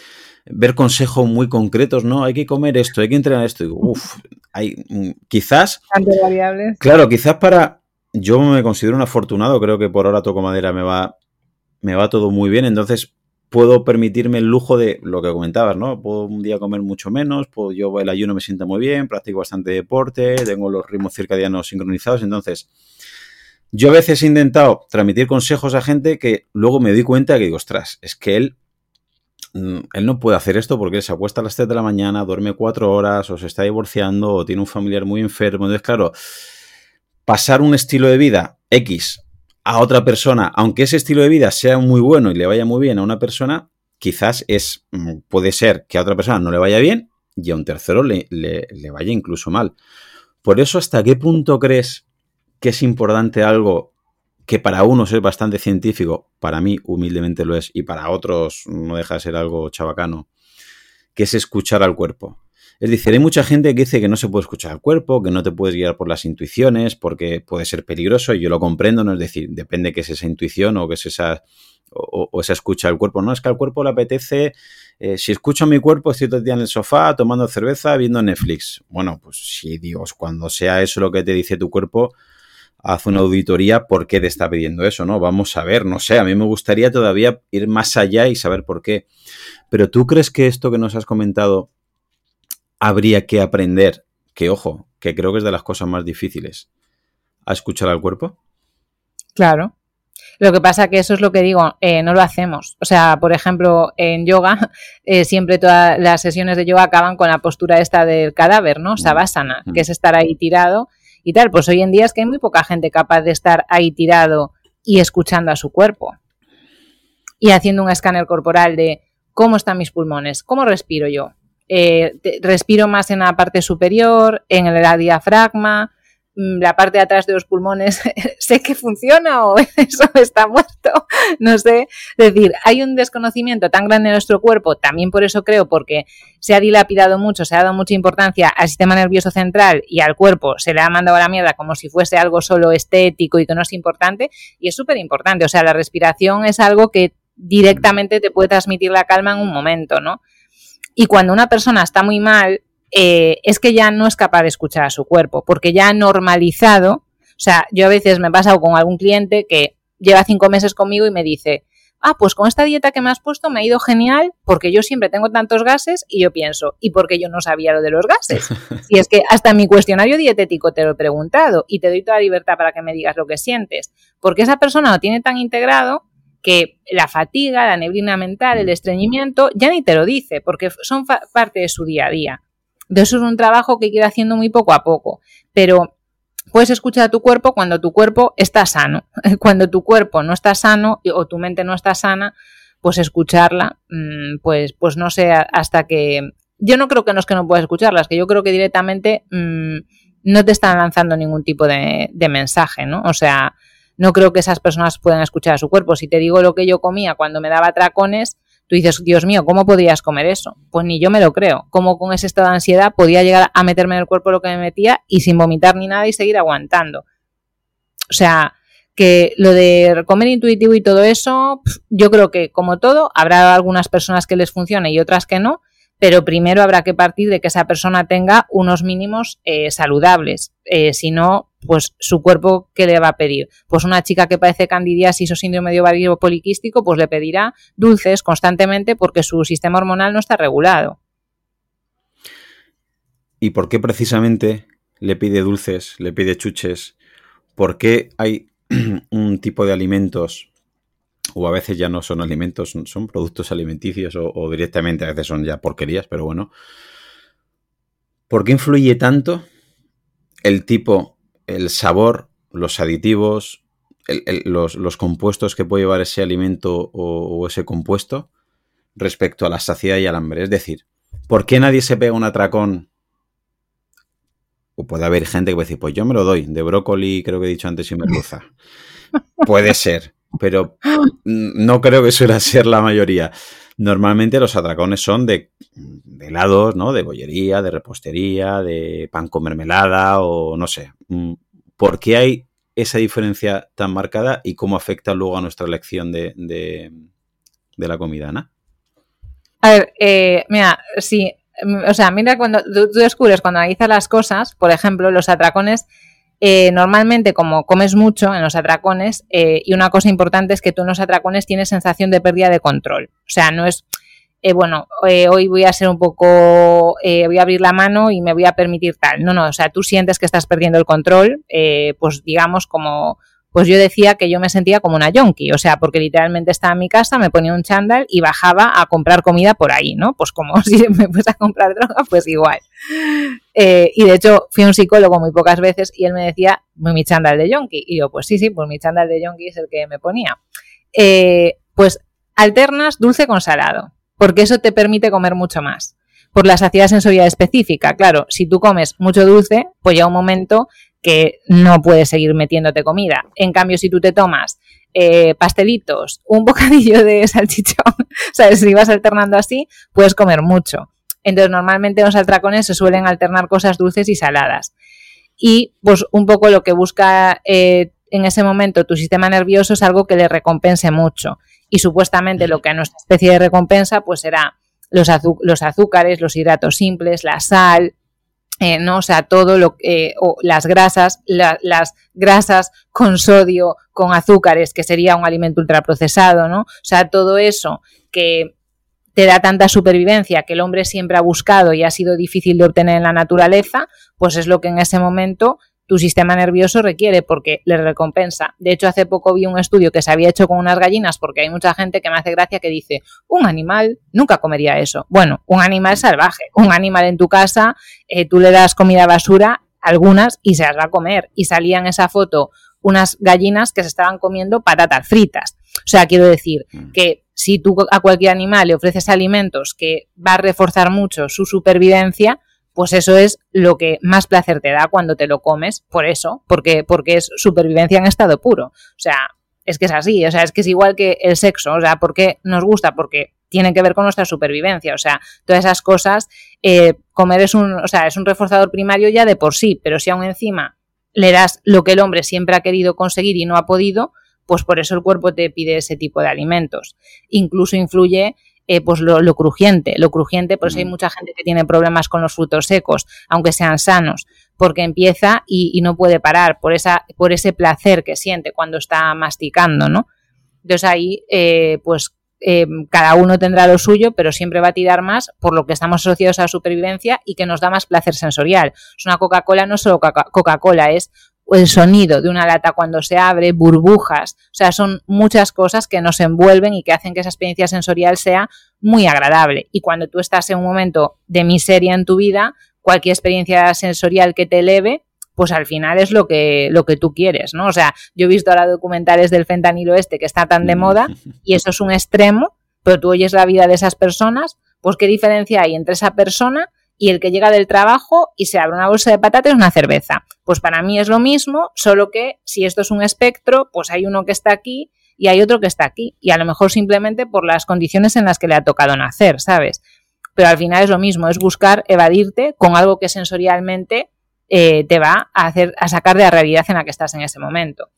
ver consejos muy concretos, ¿no? Hay que comer esto, hay que entrenar esto. Digo, uff, hay mm, quizás... variables. Claro, quizás para... Yo me considero un afortunado, creo que por ahora toco madera me va, me va todo muy bien, entonces puedo permitirme el lujo de lo que comentabas, ¿no? Puedo un día comer mucho menos, puedo, yo el ayuno me sienta muy bien, practico bastante deporte, tengo los ritmos circadianos sincronizados, entonces yo a veces he intentado transmitir consejos a gente que luego me doy cuenta que digo, ostras, es que él, mm, él no puede hacer esto porque él se acuesta a las 3 de la mañana, duerme 4 horas, o se está divorciando, o tiene un familiar muy enfermo. Entonces, claro, pasar un estilo de vida X a otra persona, aunque ese estilo de vida sea muy bueno y le vaya muy bien a una persona, quizás es, mm, puede ser que a otra persona no le vaya bien y a un tercero le, le, vaya incluso mal. Por eso, ¿hasta qué punto crees que es importante algo que para unos es bastante científico, para mí humildemente lo es, y para otros no deja de ser algo chabacano, que es escuchar al cuerpo? Es decir, hay mucha gente que dice que no se puede escuchar al cuerpo, que no te puedes guiar por las intuiciones, porque puede ser peligroso, y yo lo comprendo, no es decir, depende qué es esa intuición o qué es esa, o, escucha del cuerpo. No, es que al cuerpo le apetece, eh, si escucho a mi cuerpo, estoy todo el día en el sofá tomando cerveza, viendo Netflix. Bueno, pues sí, Dios, cuando sea eso lo que te dice tu cuerpo, haz una auditoría por qué te está pidiendo eso, ¿no? Vamos a ver, no sé, a mí me gustaría todavía ir más allá y saber por qué. Pero tú crees que esto que nos has comentado habría que aprender, que ojo, que creo que es de las cosas más difíciles, a escuchar al cuerpo? Claro. Lo que pasa que eso es lo que digo, eh, no lo hacemos. O sea, por ejemplo, en yoga, eh, siempre todas las sesiones de yoga acaban con la postura esta del cadáver, ¿no? Savasana, que es estar ahí tirado y tal. Pues hoy en día es que hay muy poca gente capaz de estar ahí tirado y escuchando a su cuerpo. Y haciendo un escáner corporal de cómo están mis pulmones, cómo respiro yo, eh, respiro más en la parte superior, en el diafragma, mm, la parte de atrás de los pulmones, sé que funciona o eso está muerto, no sé. Es decir, hay un desconocimiento tan grande en nuestro cuerpo, también por eso creo, porque se ha dilapidado mucho, se ha dado mucha importancia al sistema nervioso central y al cuerpo, se le ha mandado a la mierda como si fuese algo solo estético y que no es importante, y es súper importante. O sea, la respiración es algo que directamente te puede transmitir la calma en un momento, ¿no? Y cuando una persona está muy mal, eh, es que ya no es capaz de escuchar a su cuerpo, porque ya ha normalizado, o sea, yo a veces me he pasado con algún cliente que lleva cinco meses conmigo y me dice, ah, pues con esta dieta que me has puesto me ha ido genial porque yo siempre tengo tantos gases y yo pienso, ¿y por qué yo no sabía lo de los gases? Y es que hasta en mi cuestionario dietético te lo he preguntado y te doy toda la libertad para que me digas lo que sientes, porque esa persona lo tiene tan integrado que la fatiga, la neblina mental, el estreñimiento, ya ni te lo dice, porque son parte de su día a día. De eso es un trabajo que quiere haciendo muy poco a poco, pero puedes escuchar a tu cuerpo cuando tu cuerpo está sano. Cuando tu cuerpo no está sano o tu mente no está sana, pues escucharla, mm, pues, pues no sé hasta que... Yo no creo que no es que no puedas escucharla, es que yo creo que directamente mm, no te están lanzando ningún tipo de, de mensaje, ¿no? O sea, no creo que esas personas puedan escuchar a su cuerpo. Si te digo lo que yo comía cuando me daba tracones, tú dices, Dios mío, ¿cómo podías comer eso? Pues ni yo me lo creo. ¿Cómo con ese estado de ansiedad podía llegar a meterme en el cuerpo lo que me metía y sin vomitar ni nada y seguir aguantando? O sea, que lo de comer intuitivo y todo eso, yo creo que como todo, habrá algunas personas que les funcione y otras que no, pero primero habrá que partir de que esa persona tenga unos mínimos eh, saludables. Eh, si no, pues su cuerpo, ¿qué le va a pedir? Pues una chica que padece candidiasis o síndrome de ovario poliquístico, pues le pedirá dulces constantemente porque su sistema hormonal no está regulado. ¿Y por qué precisamente le pide dulces, le pide chuches? ¿Por qué hay un tipo de alimentos o a veces ya no son alimentos, son, productos alimenticios o, directamente a veces son ya porquerías, pero bueno. ¿Por qué influye tanto el tipo, el sabor, los aditivos, los, compuestos que puede llevar ese alimento o, ese compuesto respecto a la saciedad y al hambre. Es decir, ¿por qué nadie se pega un atracón? O puede haber gente que puede decir, pues yo me lo doy, de brócoli, creo que he dicho antes, y merluza. puede ser, pero no creo que suele ser la mayoría. Normalmente los atracones son de, de helados, ¿no? De bollería, de repostería, de pan con mermelada o no sé. Mm, ¿Por qué hay esa diferencia tan marcada y cómo afecta luego a nuestra elección de, de, la comida, Ana? A ver, eh, mira, sí, o sea, mira cuando tú, descubres, cuando analizas las cosas, por ejemplo, los atracones, eh, normalmente como comes mucho en los atracones, eh, y una cosa importante es que tú en los atracones tienes sensación de pérdida de control. O sea, no es eh, bueno, eh, hoy voy a ser un poco, eh, voy a abrir la mano y me voy a permitir tal. No, no, o sea, tú sientes que estás perdiendo el control, pues digamos como, pues yo decía que yo me sentía como una yonki, o sea, porque literalmente estaba en mi casa, me ponía un chándal y bajaba a comprar comida por ahí, ¿no? Pues como si me fuese a comprar droga, pues igual. y de hecho fui a un psicólogo muy pocas veces y él me decía, mi chándal de yonki. Y yo, pues sí, sí, pues mi chándal de yonki es el que me ponía. pues alternas dulce con salado porque eso te permite comer mucho más. Por la saciedad sensorial específica, claro, si tú comes mucho dulce, pues llega un momento que no puedes seguir metiéndote comida. En cambio, si tú te tomas eh, pastelitos, un bocadillo de salchichón, ¿sabes? Si vas alternando así, puedes comer mucho. Entonces, normalmente los atracones se suelen alternar cosas dulces y saladas. Y pues un poco lo que busca eh, en ese momento tu sistema nervioso es algo que le recompense mucho y supuestamente lo que a nuestra especie de recompensa pues será los azúcares, los hidratos simples, la sal, eh, ¿no? O sea, todo lo eh, o las grasas, las grasas con sodio, con azúcares, que sería un alimento ultraprocesado, ¿no? O sea, todo eso que te da tanta supervivencia que el hombre siempre ha buscado y ha sido difícil de obtener en la naturaleza, pues es lo que en ese momento tu sistema nervioso requiere porque le recompensa. De hecho, hace poco vi un estudio que se había hecho con unas gallinas porque hay mucha gente que me hace gracia que dice, un animal nunca comería eso. Bueno, un animal salvaje, un animal en tu casa, eh, tú le das comida basura, algunas, y se las va a comer. Y salía en esa foto unas gallinas que se estaban comiendo patatas fritas. O sea, quiero decir mm. que si tú a cualquier animal le ofreces alimentos que va a reforzar mucho su supervivencia, pues eso es lo que más placer te da cuando te lo comes, por eso, porque, porque es supervivencia en estado puro. O sea, es que es así, o sea, es que es igual que el sexo, o sea, ¿por qué nos gusta? Porque tiene que ver con nuestra supervivencia, o sea, todas esas cosas, eh, comer es un, o sea, es un reforzador primario ya de por sí, pero si aún encima le das lo que el hombre siempre ha querido conseguir y no ha podido, pues por eso el cuerpo te pide ese tipo de alimentos. Incluso influye eh, pues lo, crujiente. Lo crujiente, pues hay mm. mucha gente que tiene problemas con los frutos secos, aunque sean sanos, porque empieza y, no puede parar por, esa, por ese placer que siente cuando está masticando, ¿no? Entonces ahí, eh, pues eh, cada uno tendrá lo suyo, pero siempre va a tirar más por lo que estamos asociados a la supervivencia y que nos da más placer sensorial. Es una Coca-Cola, no solo Coca-Cola, es el sonido de una lata cuando se abre, burbujas, o sea, son muchas cosas que nos envuelven y que hacen que esa experiencia sensorial sea muy agradable. Y cuando tú estás en un momento de miseria en tu vida, cualquier experiencia sensorial que te eleve, pues al final es lo que, lo que tú quieres, ¿no? O sea, yo he visto ahora documentales del fentanilo este que está tan de mm. moda y eso es un extremo, pero tú oyes la vida de esas personas, pues qué diferencia hay entre esa persona y el que llega del trabajo y se abre una bolsa de patatas una cerveza. Pues para mí es lo mismo, solo que si esto es un espectro, pues hay uno que está aquí y hay otro que está aquí. Y a lo mejor simplemente por las condiciones en las que le ha tocado nacer, ¿sabes? Pero al final es lo mismo, es buscar evadirte con algo que sensorialmente eh, te va a hacer a sacar de la realidad en la que estás en ese momento.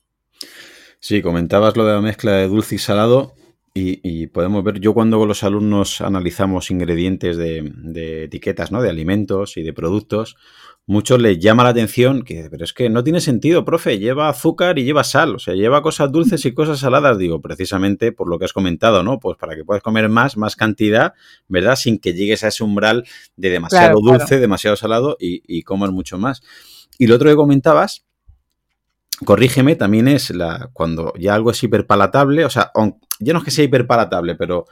Sí, comentabas lo de la mezcla de dulce y salado. Y, podemos ver, yo cuando con los alumnos analizamos ingredientes de, etiquetas, ¿no? De alimentos y de productos, muchos les llama la atención que, pero es que no tiene sentido, profe, lleva azúcar y lleva sal, o sea, lleva cosas dulces y cosas saladas, digo, precisamente por lo que has comentado, ¿no? Pues para que puedas comer más, más cantidad, ¿verdad? Sin que llegues a ese umbral de demasiado dulce, demasiado salado y, y comas mucho más. Y lo otro que comentabas, corrígeme, también es la cuando ya algo es hiperpalatable, o sea, ya no es que sea hiperpalatable, pero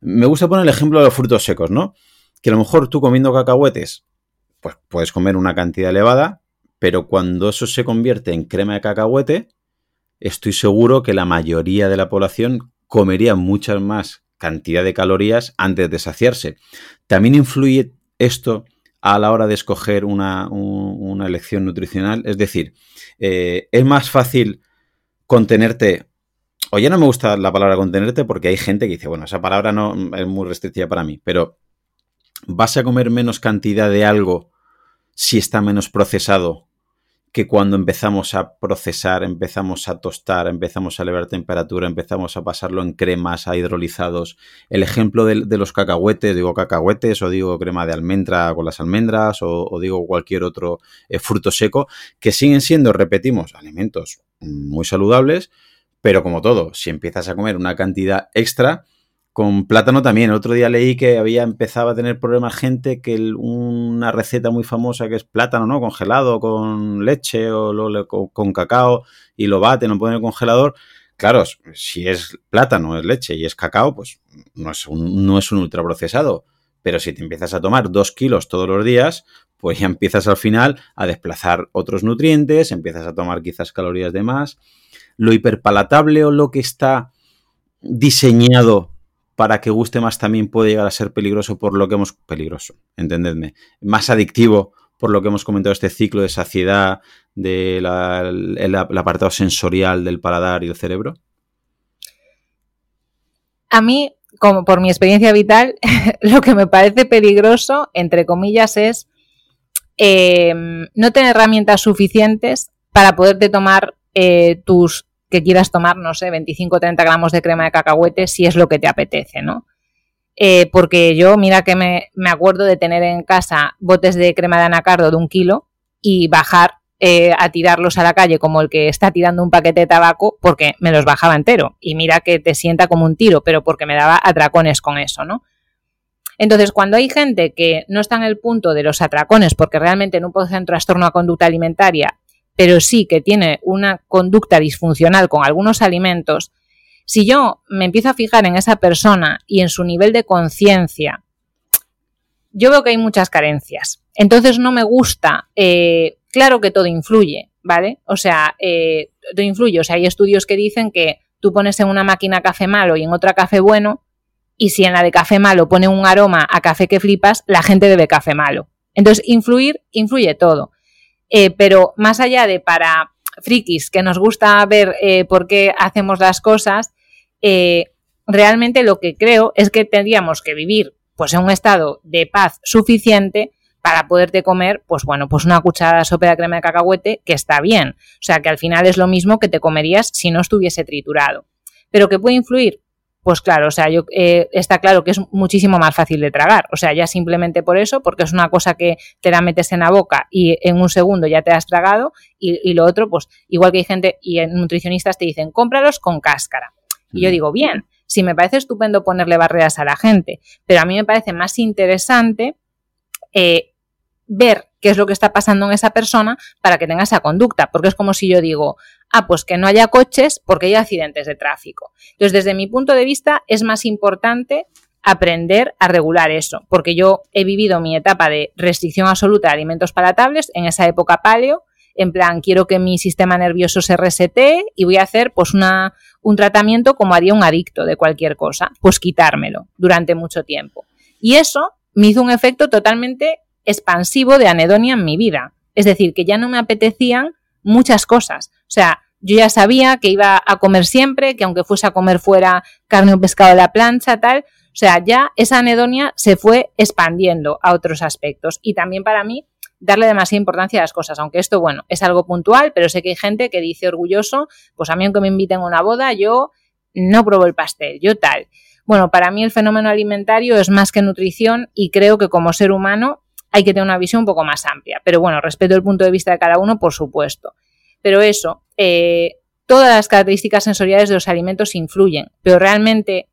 me gusta poner el ejemplo de los frutos secos, ¿no? Que a lo mejor tú comiendo cacahuetes, pues puedes comer una cantidad elevada, Pero cuando eso se convierte en crema de cacahuete, estoy seguro que la mayoría de la población comería muchas más cantidad de calorías antes de saciarse. También influye esto a la hora de escoger una, elección nutricional. Es decir, eh, es más fácil contenerte. O ya no me gusta la palabra contenerte porque hay gente que dice, bueno, esa palabra no es muy restrictiva para mí, pero vas a comer menos cantidad de algo si está menos procesado que cuando empezamos a procesar, empezamos a tostar, empezamos a elevar temperatura, empezamos a pasarlo en cremas, a hidrolizados. El ejemplo de, los cacahuetes, digo cacahuetes o digo crema de almendra con las almendras o, digo cualquier otro eh, fruto seco, que siguen siendo, repetimos, alimentos muy saludables, pero como todo, si empiezas a comer una cantidad extra, con plátano también. Otro día leí que había empezado a tener problemas gente que una receta muy famosa que es plátano, ¿no? Congelado con leche o con, cacao y lo bate, no pone en el congelador. Claro, si es plátano, es leche y es cacao, pues no es un, no es un ultraprocesado. Pero si te empiezas a tomar dos kilos todos los días, pues ya empiezas al final a desplazar otros nutrientes, empiezas a tomar quizás calorías de más. Lo hiperpalatable o lo que está diseñado para que guste más también puede llegar a ser peligroso por lo que hemos... Peligroso, entendedme. Más adictivo por lo que hemos comentado, este ciclo de saciedad, del apartado sensorial del paladar y el cerebro? A mí, como por mi experiencia vital, lo que me parece peligroso, entre comillas, es em, no tener herramientas suficientes para poderte tomar eh, tus que quieras tomar, no sé, 25 o 30 gramos de crema de cacahuete si es lo que te apetece, ¿no? Eh, porque yo, mira que me, acuerdo de tener en casa botes de crema de anacardo de un kilo y bajar eh, a tirarlos a la calle como el que está tirando un paquete de tabaco porque me los bajaba entero. Y mira que te sienta como un tiro, pero porque me daba atracones con eso, ¿no? Entonces, cuando hay gente que no está en el punto de los atracones porque realmente no ser un trastorno a conducta alimentaria pero sí que tiene una conducta disfuncional con algunos alimentos, si yo me empiezo a fijar en esa persona y en su nivel de conciencia, yo veo que hay muchas carencias. Entonces no me gusta, eh, claro que todo influye, ¿vale? O sea, eh, todo influye. O sea, hay estudios que dicen que tú pones en una máquina café malo y en otra café bueno, y si en la de café malo pone un aroma a café que flipas, la gente bebe café malo. Entonces, influir, influye todo. Eh, pero más allá de para frikis que nos gusta ver eh, por qué hacemos las cosas, eh, realmente lo que creo es que tendríamos que vivir pues en un estado de paz suficiente para poderte comer, pues bueno, pues una cucharada de sopa de crema de cacahuete que está bien. O sea, que al final es lo mismo que te comerías si no estuviese triturado. Pero que puede influir, pues claro, o sea, yo, eh, está claro que es muchísimo más fácil de tragar. O sea, ya simplemente por eso, porque es una cosa que te la metes en la boca y en un segundo ya te has tragado. Y, lo otro, pues igual que hay gente y nutricionistas te dicen, cómpralos con cáscara. Y yo digo, bien, sí me parece estupendo ponerle barreras a la gente, pero a mí me parece más interesante eh, ver qué es lo que está pasando en esa persona para que tenga esa conducta, porque es como si yo digo, ah, pues que no haya coches porque hay accidentes de tráfico. Entonces, desde mi punto de vista, es más importante aprender a regular eso, porque yo he vivido mi etapa de restricción absoluta de alimentos palatables en esa época paleo, en plan, quiero que mi sistema nervioso se resete y voy a hacer pues una, un tratamiento como haría un adicto de cualquier cosa, pues quitármelo durante mucho tiempo. Y eso me hizo un efecto totalmente expansivo de anedonia en mi vida. Es decir, que ya no me apetecían muchas cosas. O sea, yo ya sabía que iba a comer siempre, que aunque fuese a comer fuera carne o pescado de la plancha, tal. O sea, ya esa anedonia se fue expandiendo a otros aspectos. Y también para mí, darle demasiada importancia a las cosas, aunque esto, bueno, es algo puntual, pero sé que hay gente que dice orgulloso, pues a mí aunque me inviten a una boda, yo no pruebo el pastel, yo tal. Bueno, para mí el fenómeno alimentario es más que nutrición y creo que como ser humano hay que tener una visión un poco más amplia. Pero bueno, respeto el punto de vista de cada uno, por supuesto. Pero eso, eh, todas las características sensoriales de los alimentos influyen, pero realmente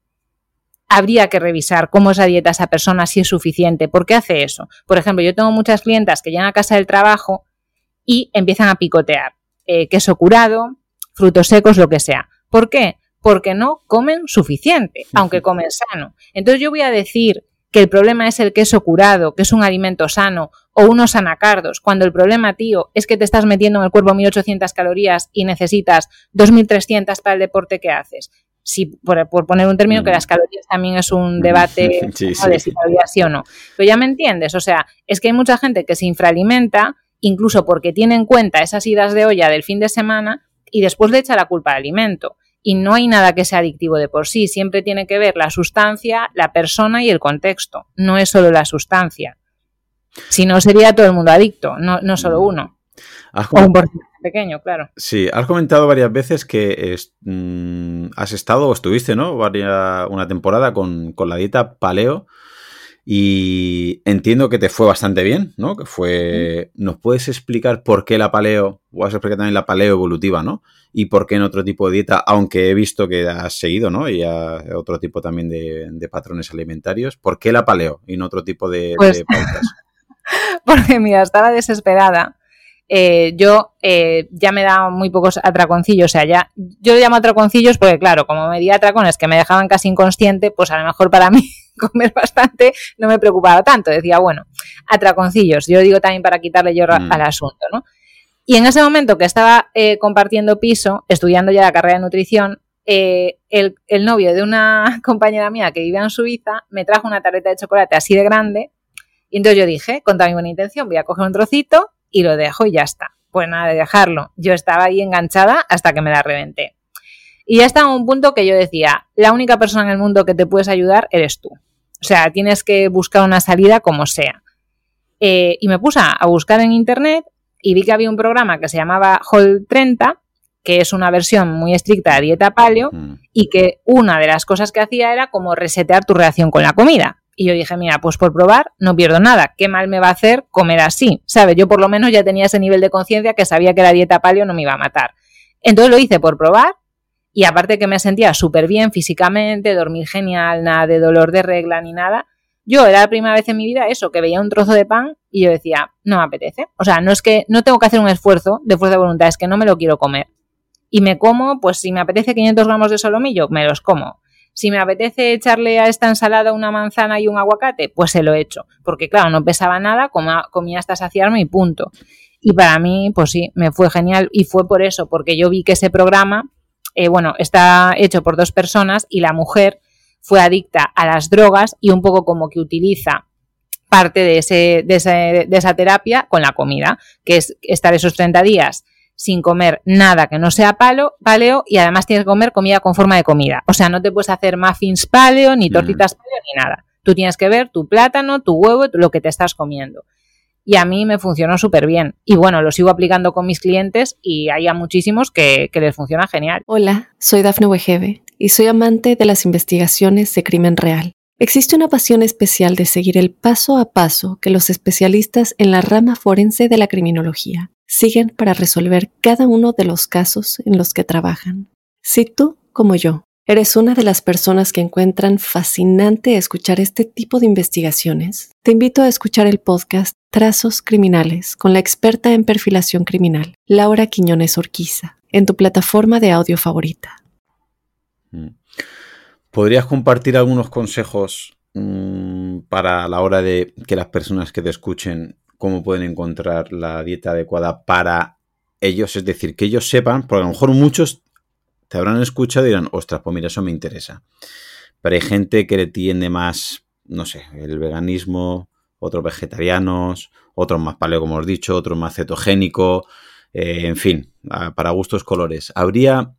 habría que revisar cómo es la dieta de esa persona, si es suficiente. ¿Por qué hace eso? Por ejemplo, yo tengo muchas clientas que llegan a casa del trabajo y empiezan a picotear eh, queso curado, frutos secos, lo que sea. ¿Por qué? Porque no comen suficiente, aunque comen sano. Entonces yo voy a decir que el problema es el queso curado, que es un alimento sano, o unos anacardos, cuando el problema, tío, es que te estás metiendo en el cuerpo 1800 calorías y necesitas 2300 para el deporte que haces. Si, por, poner un término, que mm. las calorías también es un debate de si calorías sí o no. Pero ya me entiendes, o sea, es que hay mucha gente que se infraalimenta, incluso porque tiene en cuenta esas idas de olla del fin de semana y después le echa la culpa al alimento y no hay nada que sea adictivo de por sí, siempre tiene que ver la sustancia, la persona y el contexto, no es solo la sustancia. Si no, sería todo el mundo adicto, no, no solo mm. uno. O un porcentaje pequeño, claro. Sí, has comentado varias veces que mm, has estado o estuviste, ¿no? una temporada con, con la dieta paleo. Y entiendo que te fue bastante bien, ¿no? Que fue. ¿Nos puedes explicar por qué la paleo? O has explicar también la paleo evolutiva, ¿no? Y por qué en otro tipo de dieta, aunque he visto que has seguido, ¿no? Y a otro tipo también de, patrones alimentarios. ¿Por qué la paleo y no otro tipo de, pues pautas? Porque, mira, estaba desesperada. Eh, yo eh, ya me daba muy pocos atraconcillos, o sea, ya yo le llamo atraconcillos porque, claro, como me di atracones que me dejaban casi inconsciente, pues a lo mejor para mí comer bastante no me preocupaba tanto. Decía, bueno, atraconcillos. Yo digo también para quitarle yo mm. al asunto, ¿no? Y en ese momento que estaba eh, compartiendo piso, estudiando ya la carrera de nutrición, eh, el, novio de una compañera mía que vivía en Suiza me trajo una tarjeta de chocolate así de grande. Y entonces yo dije, con toda mi buena intención, voy a coger un trocito y lo dejo y ya está. Pues nada de dejarlo. Yo estaba ahí enganchada hasta que me la reventé. Y ya estaba un punto que yo decía, la única persona en el mundo que te puedes ayudar eres tú. O sea, tienes que buscar una salida como sea. Eh, y me puse a buscar en internet y vi que había un programa que se llamaba Hall 30, que es una versión muy estricta de dieta paleo, y que una de las cosas que hacía era como resetear tu reacción con la comida. Y yo dije, mira, pues por probar no pierdo nada. ¿Qué mal me va a hacer comer así? ¿Sabes? Yo por lo menos ya tenía ese nivel de conciencia que sabía que la dieta paleo no me iba a matar. Entonces lo hice por probar y aparte que me sentía súper bien físicamente, dormir genial, nada de dolor de regla ni nada. Yo era la primera vez en mi vida eso, que veía un trozo de pan y yo decía, no me apetece. O sea, no es que no tengo que hacer un esfuerzo de fuerza de voluntad, es que no me lo quiero comer. Y me como, pues si me apetece 500 gramos de solomillo, me los como. Si me apetece echarle a esta ensalada una manzana y un aguacate, pues se lo echo. Porque claro, no pesaba nada, comía hasta saciarme y punto. Y para mí, pues sí, me fue genial. Y fue por eso, porque yo vi que ese programa eh, bueno, está hecho por dos personas y la mujer fue adicta a las drogas y un poco como que utiliza parte de, ese, de, esa terapia con la comida, que es estar esos 30 días sin comer nada que no sea palo, paleo y además tienes que comer comida con forma de comida. O sea, no te puedes hacer muffins paleo, ni mm. tortitas paleo, ni nada. Tú tienes que ver tu plátano, tu huevo, lo que te estás comiendo y a mí me funcionó súper bien. Y bueno, lo sigo aplicando con mis clientes y hay a muchísimos que, les funciona genial. Hola, soy Dafne Wegebe y soy amante de las investigaciones de crimen real. Existe una pasión especial de seguir el paso a paso que los especialistas en la rama forense de la criminología siguen para resolver cada uno de los casos en los que trabajan. Si tú, como yo, ¿Eres una de las personas que encuentran fascinante escuchar este tipo de investigaciones? Te invito a escuchar el podcast Trazos Criminales con la experta en perfilación criminal, Laura Quiñones Orquiza, en tu plataforma de audio favorita. Mm. ¿Podrías compartir algunos consejos mm, para la hora de que las personas que te escuchen cómo pueden encontrar la dieta adecuada para ellos? Es decir, que ellos sepan, porque a lo mejor muchos te habrán escuchado y dirán, ostras, pues mira, eso me interesa. Pero hay gente que le tiende más, no sé, el veganismo, otros vegetarianos, otros más paleo, como os he dicho, otros más cetogénico, eh, en fin, para gustos colores. ¿Habría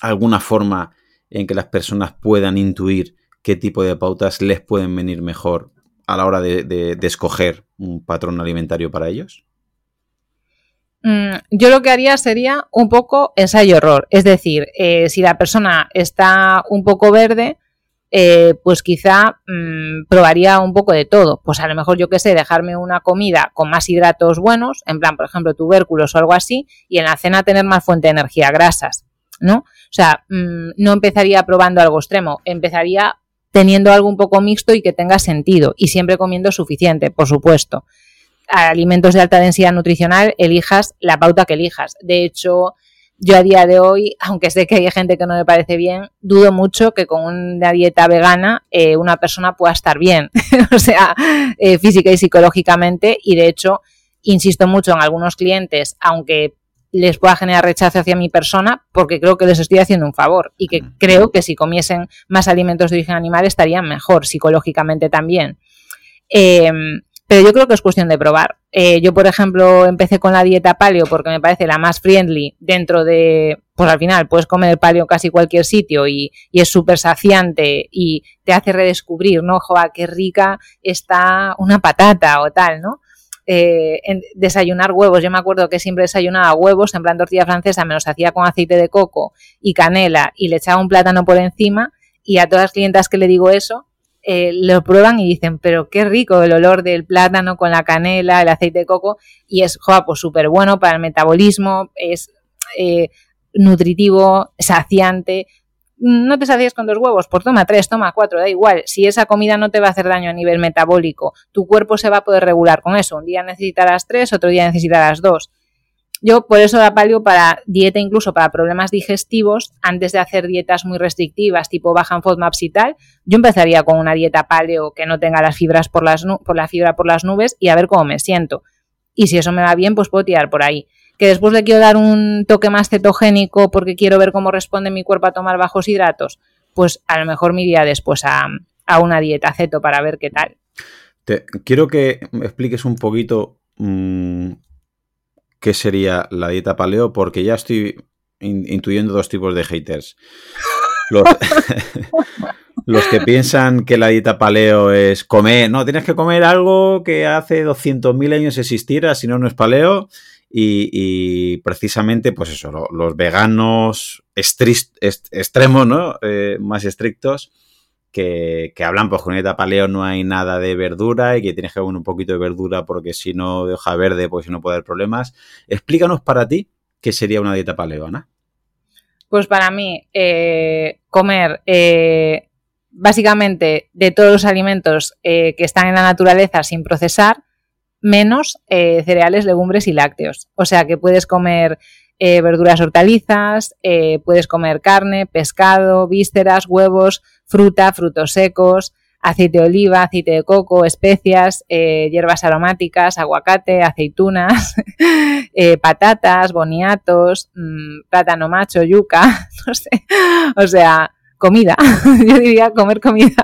alguna forma en que las personas puedan intuir qué tipo de pautas les pueden venir mejor a la hora de escoger un patrón alimentario para ellos? Mm, yo lo que haría sería un poco ensayo-error. Es decir, eh, si la persona está un poco verde, eh, pues quizá mm, probaría un poco de todo. Pues a lo mejor yo qué sé, dejarme una comida con más hidratos buenos, en plan, por ejemplo, tubérculos o algo así, y en la cena tener más fuente de energía, grasas, ¿no? O sea, mm, no empezaría probando algo extremo, empezaría teniendo algo un poco mixto y que tenga sentido, y siempre comiendo suficiente, por supuesto alimentos de alta densidad nutricional, elijas la pauta que elijas. De hecho, yo a día de hoy, aunque sé que hay gente que no le parece bien, dudo mucho que con una dieta vegana eh, una persona pueda estar bien, o sea, eh, física y psicológicamente, y de hecho, insisto mucho en algunos clientes, aunque les pueda generar rechazo hacia mi persona, porque creo que les estoy haciendo un favor y que creo que si comiesen más alimentos de origen animal estarían mejor psicológicamente también. Em, pero yo creo que es cuestión de probar. Eh, yo, por ejemplo, empecé con la dieta paleo porque me parece la más friendly dentro de, pues al final puedes comer paleo casi cualquier sitio y, es súper saciante y te hace redescubrir, ¿no? Joa, qué rica está una patata o tal, ¿no? Eh, desayunar huevos. Yo me acuerdo que siempre desayunaba huevos en plan tortilla francesa, me los hacía con aceite de coco y canela y le echaba un plátano por encima y a todas las clientas que le digo eso, eh, lo prueban y dicen, pero qué rico el olor del plátano con la canela, el aceite de coco, y es, joa, pues súper bueno para el metabolismo, es eh, nutritivo, saciante. No te sacias con dos huevos, pues toma tres, toma cuatro, da igual. Si esa comida no te va a hacer daño a nivel metabólico, tu cuerpo se va a poder regular con eso. Un día necesitarás tres, otro día necesitarás dos. Yo por eso la paleo para dieta incluso para problemas digestivos, antes de hacer dietas muy restrictivas, tipo baja en FODMAPs y tal, yo empezaría con una dieta paleo que no tenga las fibras por, las por la fibra por las nubes y a ver cómo me siento. Y si eso me va bien, pues puedo tirar por ahí. Que después le quiero dar un toque más cetogénico porque quiero ver cómo responde mi cuerpo a tomar bajos hidratos, pues a lo mejor me iría después a, una dieta ceto para ver qué tal. Te, quiero que me expliques un poquito mm, qué sería la dieta paleo, porque ya estoy intuyendo dos tipos de haters. Los, que piensan que la dieta paleo es comer, no, tienes que comer algo que hace 200.000 años existiera, si no, no es paleo. Y, precisamente, pues eso, los veganos extremos, ¿no? Eh, más estrictos, que, hablan, pues con dieta paleo no hay nada de verdura y que tienes que comer un poquito de verdura porque si no, de hoja verde, pues si no puede haber problemas. Explícanos para ti qué sería una dieta paleo, Ana. Pues para mí, eh, comer eh, básicamente de todos los alimentos que están en la naturaleza sin procesar, menos cereales, legumbres y lácteos. O sea que puedes comer verduras hortalizas, puedes comer carne, pescado, vísceras, huevos, fruta, frutos secos, aceite de oliva, aceite de coco, especias, eh, hierbas aromáticas, aguacate, aceitunas, eh, patatas, boniatos, mm, plátano macho, yuca, no sé, o sea, comida, yo diría comer comida,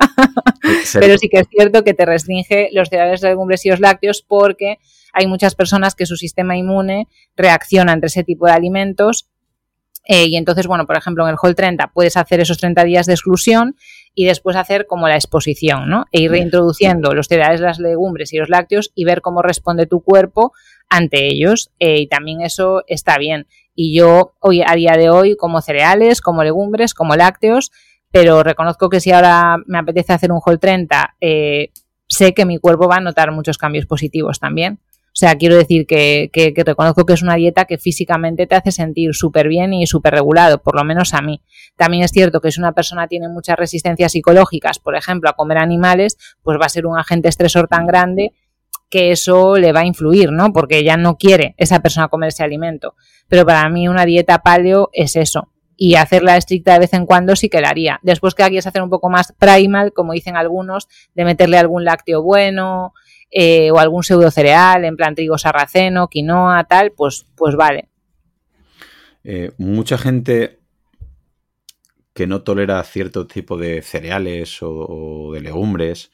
pero sí que es cierto que te restringe los cereales, legumbres y los lácteos porque hay muchas personas que su sistema inmune reacciona ante ese tipo de alimentos eh, y entonces, bueno, por ejemplo, en el Hall 30 puedes hacer esos 30 días de exclusión y después hacer como la exposición, ¿no? E ir reintroduciendo los cereales, las legumbres y los lácteos y ver cómo responde tu cuerpo ante ellos. Eh, y también eso está bien. Y yo hoy, a día de hoy, como cereales, como legumbres, como lácteos, pero reconozco que si ahora me apetece hacer un Hall 30, eh, sé que mi cuerpo va a notar muchos cambios positivos también. O sea, quiero decir que, que, reconozco que es una dieta que físicamente te hace sentir súper bien y súper regulado, por lo menos a mí. También es cierto que si una persona tiene muchas resistencias psicológicas, por ejemplo, a comer animales, pues va a ser un agente estresor tan grande que eso le va a influir, ¿no? Porque ya no quiere esa persona comer ese alimento. Pero para mí una dieta paleo es eso. Y hacerla estricta de vez en cuando sí que la haría. Después que es hacer un poco más primal, como dicen algunos, de meterle algún lácteo bueno, eh, o algún pseudo cereal, en plan trigo sarraceno, quinoa, tal, pues, pues vale. Eh, mucha gente que no tolera cierto tipo de cereales o, de legumbres,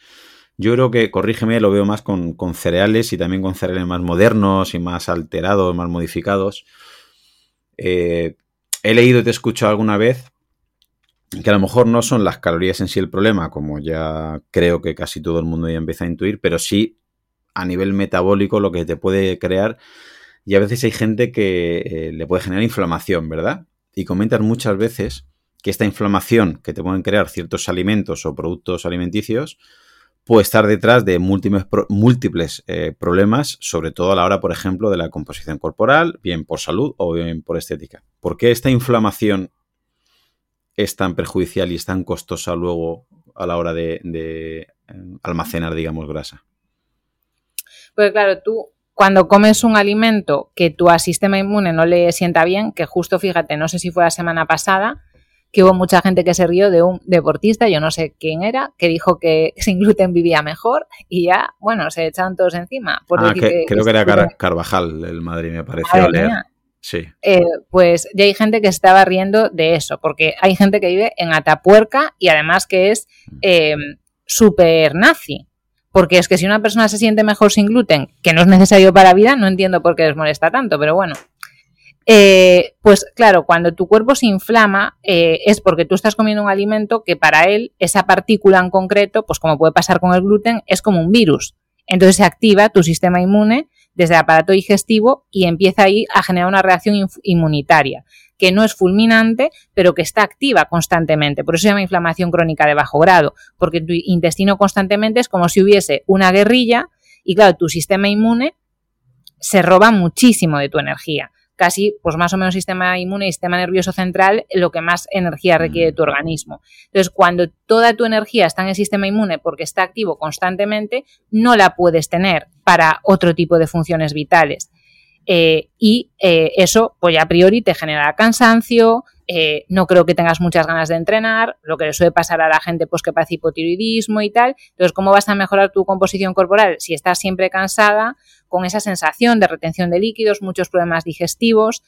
yo creo que, corrígeme, lo veo más con, cereales y también con cereales más modernos y más alterados, más modificados. Eh, he leído y te he escuchado alguna vez que a lo mejor no son las calorías en sí el problema, como ya creo que casi todo el mundo ya empieza a intuir, pero sí a nivel metabólico lo que te puede crear. Y a veces hay gente que eh, le puede generar inflamación, ¿verdad? Y comentan muchas veces que esta inflamación que te pueden crear ciertos alimentos o productos alimenticios puede estar detrás de múltiples, múltiples eh, problemas, sobre todo a la hora, por ejemplo, de la composición corporal, bien por salud o bien por estética. ¿Por qué esta inflamación es tan perjudicial y es tan costosa luego a la hora de, de eh, almacenar, digamos, grasa? Porque claro, tú cuando comes un alimento que tu sistema inmune no le sienta bien, que justo fíjate, no sé si fue la semana pasada, que hubo mucha gente que se rió de un deportista, yo no sé quién era, que dijo que sin gluten vivía mejor y ya, bueno, se echaron todos encima. ah, creo que era Carvajal, el Madrid, me pareció leer. Sí. Eh, pues ya hay gente que estaba riendo de eso, porque hay gente que vive en Atapuerca y además que es eh, súper nazi. Porque es que si una persona se siente mejor sin gluten, que no es necesario para la vida, no entiendo por qué les molesta tanto, pero bueno. Eh, pues claro, cuando tu cuerpo se inflama eh, es porque tú estás comiendo un alimento que para él, esa partícula en concreto, pues como puede pasar con el gluten, es como un virus. Entonces se activa tu sistema inmune desde el aparato digestivo y empieza ahí a generar una reacción inmunitaria que no es fulminante, pero que está activa constantemente. Por eso se llama inflamación crónica de bajo grado, porque tu intestino constantemente es como si hubiese una guerrilla y claro, tu sistema inmune se roba muchísimo de tu energía casi, pues más o menos sistema inmune y sistema nervioso central, lo que más energía requiere de tu mm. organismo. Entonces, cuando toda tu energía está en el sistema inmune porque está activo constantemente, no la puedes tener para otro tipo de funciones vitales. Eh, y eh, eso, pues a priori te genera cansancio, eh, no creo que tengas muchas ganas de entrenar, lo que le suele pasar a la gente pues que padece hipotiroidismo y tal. Entonces, ¿cómo vas a mejorar tu composición corporal si estás siempre cansada, con esa sensación de retención de líquidos, muchos problemas digestivos?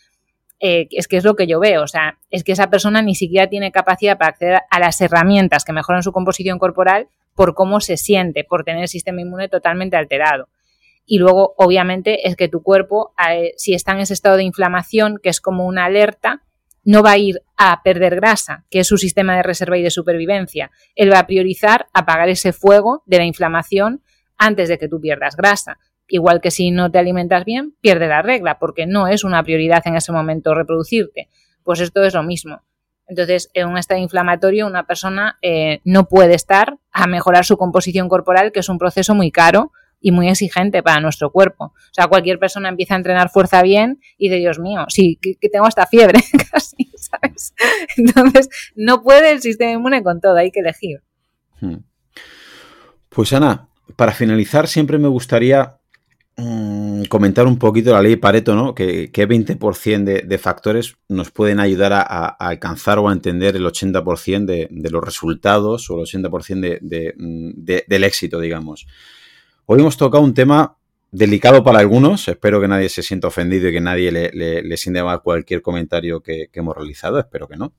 es que es lo que yo veo, o sea, es que esa persona ni siquiera tiene capacidad para acceder a las herramientas que mejoran su composición corporal por cómo se siente, por tener el sistema inmune totalmente alterado. Y luego, obviamente, es que tu cuerpo, eh, si está en ese estado de inflamación, que es como una alerta, no va a ir a perder grasa, que es su sistema de reserva y de supervivencia. Él va a priorizar apagar ese fuego de la inflamación antes de que tú pierdas grasa. Igual que si no te alimentas bien, pierde la regla, porque no es una prioridad en ese momento reproducirte. Pues esto es lo mismo. Entonces, en un estado inflamatorio, una persona eh, no puede estar a mejorar su composición corporal, que es un proceso muy caro, y muy exigente para nuestro cuerpo. O sea, cualquier persona empieza a entrenar fuerza bien y de Dios mío, sí, que, tengo hasta fiebre casi, ¿sabes? Entonces, no puede el sistema inmune con todo, hay que elegir. Hmm. Pues Ana, para finalizar, siempre me gustaría mm, comentar un poquito la ley de Pareto, ¿no? Que, 20% de, factores nos pueden ayudar a, alcanzar o a entender el 80% de, de, los resultados o el 80% mm, del éxito, digamos. Hoy hemos tocado un tema delicado para algunos. Espero que nadie se sienta ofendido y que nadie le, le, siente mal cualquier comentario que, hemos realizado. Espero que no.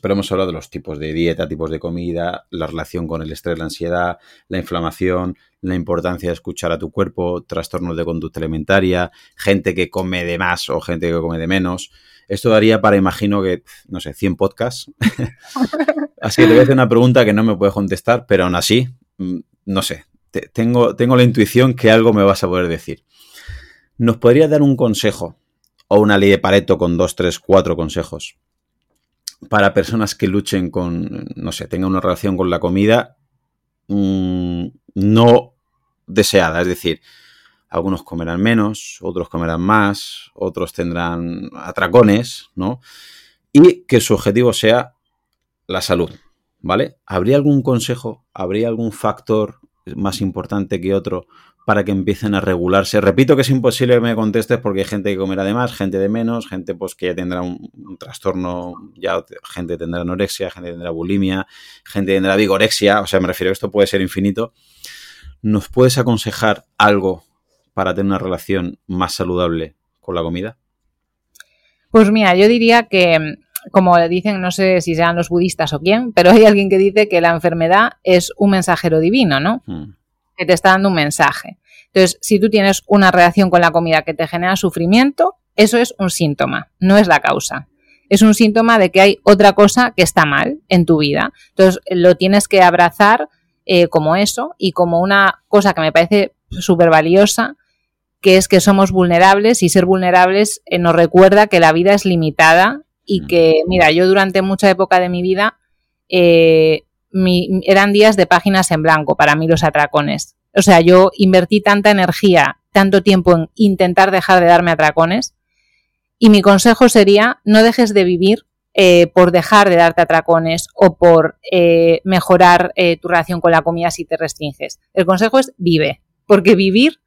Pero hemos hablado de los tipos de dieta, tipos de comida, la relación con el estrés, la ansiedad, la inflamación, la importancia de escuchar a tu cuerpo, trastornos de conducta alimentaria, gente que come de más o gente que come de menos. Esto daría para, imagino que, no sé, 100 podcasts. así que te voy a hacer una pregunta que no me puedes contestar, pero aún así, mm, no sé, tengo, tengo la intuición que algo me vas a poder decir. ¿Nos podría dar un consejo o una ley de Pareto con dos, tres, cuatro consejos para personas que luchen con, no sé, tengan una relación con la comida mm, no deseada? Es decir, algunos comerán menos, otros comerán más, otros tendrán atracones, ¿no? Y que su objetivo sea la salud, ¿vale? ¿Habría algún consejo? ¿Habría algún factor más importante que otro para que empiecen a regularse. Repito que es imposible que me contestes porque hay gente que comerá de más, gente de menos, gente pues que ya tendrá un, trastorno, ya gente tendrá anorexia, gente tendrá bulimia, gente tendrá vigorexia, o sea, me refiero a esto puede ser infinito. ¿Nos puedes aconsejar algo para tener una relación más saludable con la comida? Pues mira, yo diría que como dicen, no sé si sean los budistas o quién, pero hay alguien que dice que la enfermedad es un mensajero divino, ¿no? Hmm. Que te está dando un mensaje. Entonces, si tú tienes una reacción con la comida que te genera sufrimiento, eso es un síntoma, no es la causa. Es un síntoma de que hay otra cosa que está mal en tu vida. Entonces, lo tienes que abrazar eh, como eso y como una cosa que me parece súper valiosa, que es que somos vulnerables y ser vulnerables eh, nos recuerda que la vida es limitada y que, mira, yo durante mucha época de mi vida eh, eran días de páginas en blanco para mí los atracones. O sea, yo invertí tanta energía, tanto tiempo en intentar dejar de darme atracones y mi consejo sería no dejes de vivir eh, por dejar de darte atracones o por eh, mejorar tu relación con la comida si te restringes. El consejo es vive, porque vivir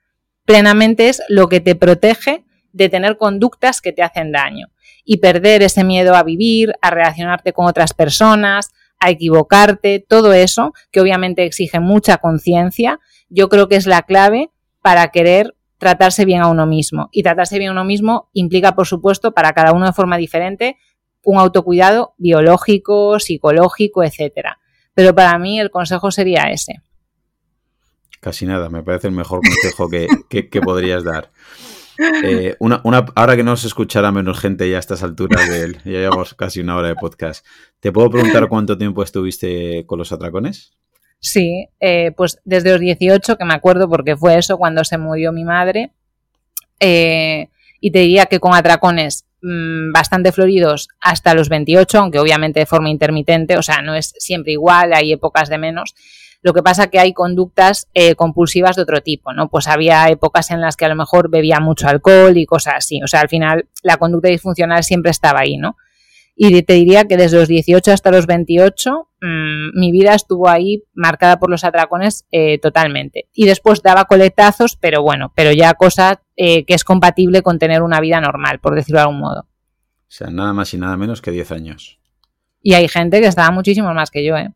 plenamente es lo que te protege de tener conductas que te hacen daño y perder ese miedo a vivir, a relacionarte con otras personas, a equivocarte, todo eso, que obviamente exige mucha conciencia, yo creo que es la clave para querer tratarse bien a uno mismo. Y tratarse bien a uno mismo implica, por supuesto, para cada uno de forma diferente, un autocuidado biológico, psicológico, etcétera. Pero para mí el consejo sería ese. Casi nada, me parece el mejor consejo que, podrías dar. Eh, una, ahora que no se escuchará menos gente ya a estas alturas de él, ya llevamos casi una hora de podcast, ¿te puedo preguntar cuánto tiempo estuviste con los atracones? Sí, eh, pues desde los 18, que me acuerdo porque fue eso cuando se murió mi madre, eh, y te diría que con atracones mm, bastante floridos hasta los 28, aunque obviamente de forma intermitente, o sea, no es siempre igual, hay épocas de menos. Lo que pasa que hay conductas eh, compulsivas de otro tipo, ¿no? Pues había épocas en las que a lo mejor bebía mucho alcohol y cosas así. O sea, al final la conducta disfuncional siempre estaba ahí, ¿no? Y te diría que desde los 18 hasta los 28 mm, mi vida estuvo ahí marcada por los atracones eh, totalmente. Y después daba coletazos, pero bueno, pero ya cosa eh, que es compatible con tener una vida normal, por decirlo de algún modo. O sea, nada más y nada menos que 10 años. Y hay gente que estaba muchísimo más que yo, ¿eh?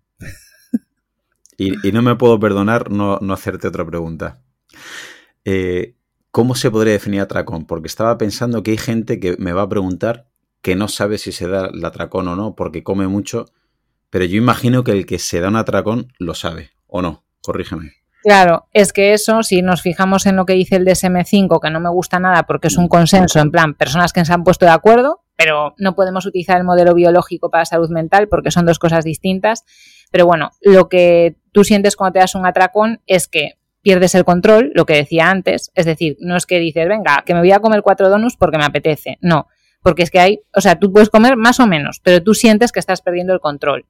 Y, no me puedo perdonar no, hacerte otra pregunta. Eh, ¿Cómo se podría definir atracón? Porque estaba pensando que hay gente que me va a preguntar que no sabe si se da el atracón o no, porque come mucho, pero yo imagino que el que se da un atracón lo sabe, ¿o no? Corrígeme. Claro, es que eso, si nos fijamos en lo que dice el DSM5, que no me gusta nada porque es un consenso, en plan, personas que se han puesto de acuerdo, pero no podemos utilizar el modelo biológico para salud mental porque son dos cosas distintas. Pero bueno, lo que tú sientes cuando te das un atracón es que pierdes el control, lo que decía antes, es decir, no es que dices, venga, que me voy a comer cuatro donuts porque me apetece, no, porque es que hay, o sea, tú puedes comer más o menos, pero tú sientes que estás perdiendo el control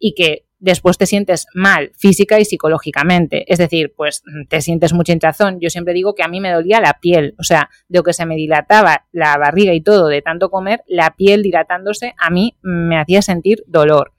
y que después te sientes mal física y psicológicamente. Es decir, pues te sientes mucha hinchazón. Yo siempre digo que a mí me dolía la piel, o sea, de lo que se me dilataba la barriga y todo de tanto comer, la piel dilatándose a mí me hacía sentir dolor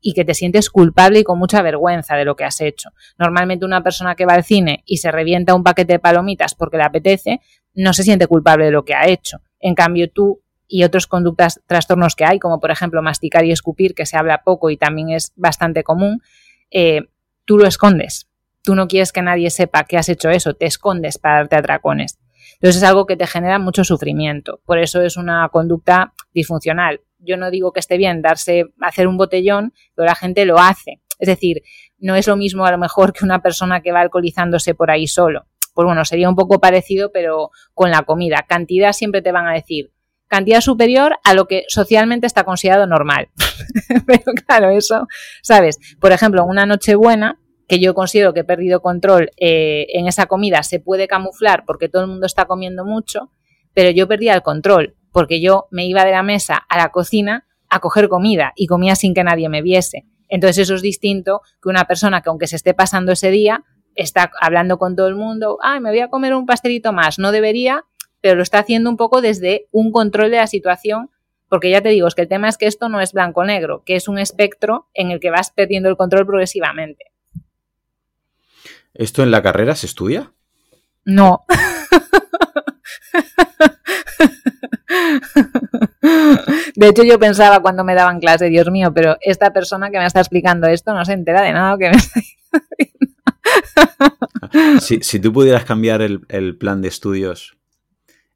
y que te sientes culpable y con mucha vergüenza de lo que has hecho. Normalmente una persona que va al cine y se revienta un paquete de palomitas porque le apetece, no se siente culpable de lo que ha hecho. En cambio, tú y otros conductas, trastornos que hay, como por ejemplo masticar y escupir, que se habla poco y también es bastante común, eh, tú lo escondes. Tú no quieres que nadie sepa que has hecho eso, te escondes para darte atracones. Entonces es algo que te genera mucho sufrimiento. Por eso es una conducta disfuncional. Yo no digo que esté bien darse, hacer un botellón, pero la gente lo hace. Es decir, no es lo mismo a lo mejor que una persona que va alcoholizándose por ahí solo. Pues bueno, sería un poco parecido, pero con la comida. Cantidad siempre te van a decir, cantidad superior a lo que socialmente está considerado normal. Pero claro, eso, ¿sabes? Por ejemplo, una noche buena, que yo considero que he perdido control eh, en esa comida, se puede camuflar porque todo el mundo está comiendo mucho, pero yo perdía el control porque yo me iba de la mesa a la cocina a coger comida y comía sin que nadie me viese. Entonces eso es distinto que una persona que aunque se esté pasando ese día, está hablando con todo el mundo, ay, me voy a comer un pastelito más, no debería, pero lo está haciendo un poco desde un control de la situación, porque ya te digo, es que el tema es que esto no es blanco-negro, que es un espectro en el que vas perdiendo el control progresivamente. ¿Esto en la carrera se estudia? No. De hecho, yo pensaba cuando me daban clase, Dios mío, pero esta persona que me está explicando esto no se entera de nada que me está si, si, tú pudieras cambiar el plan de estudios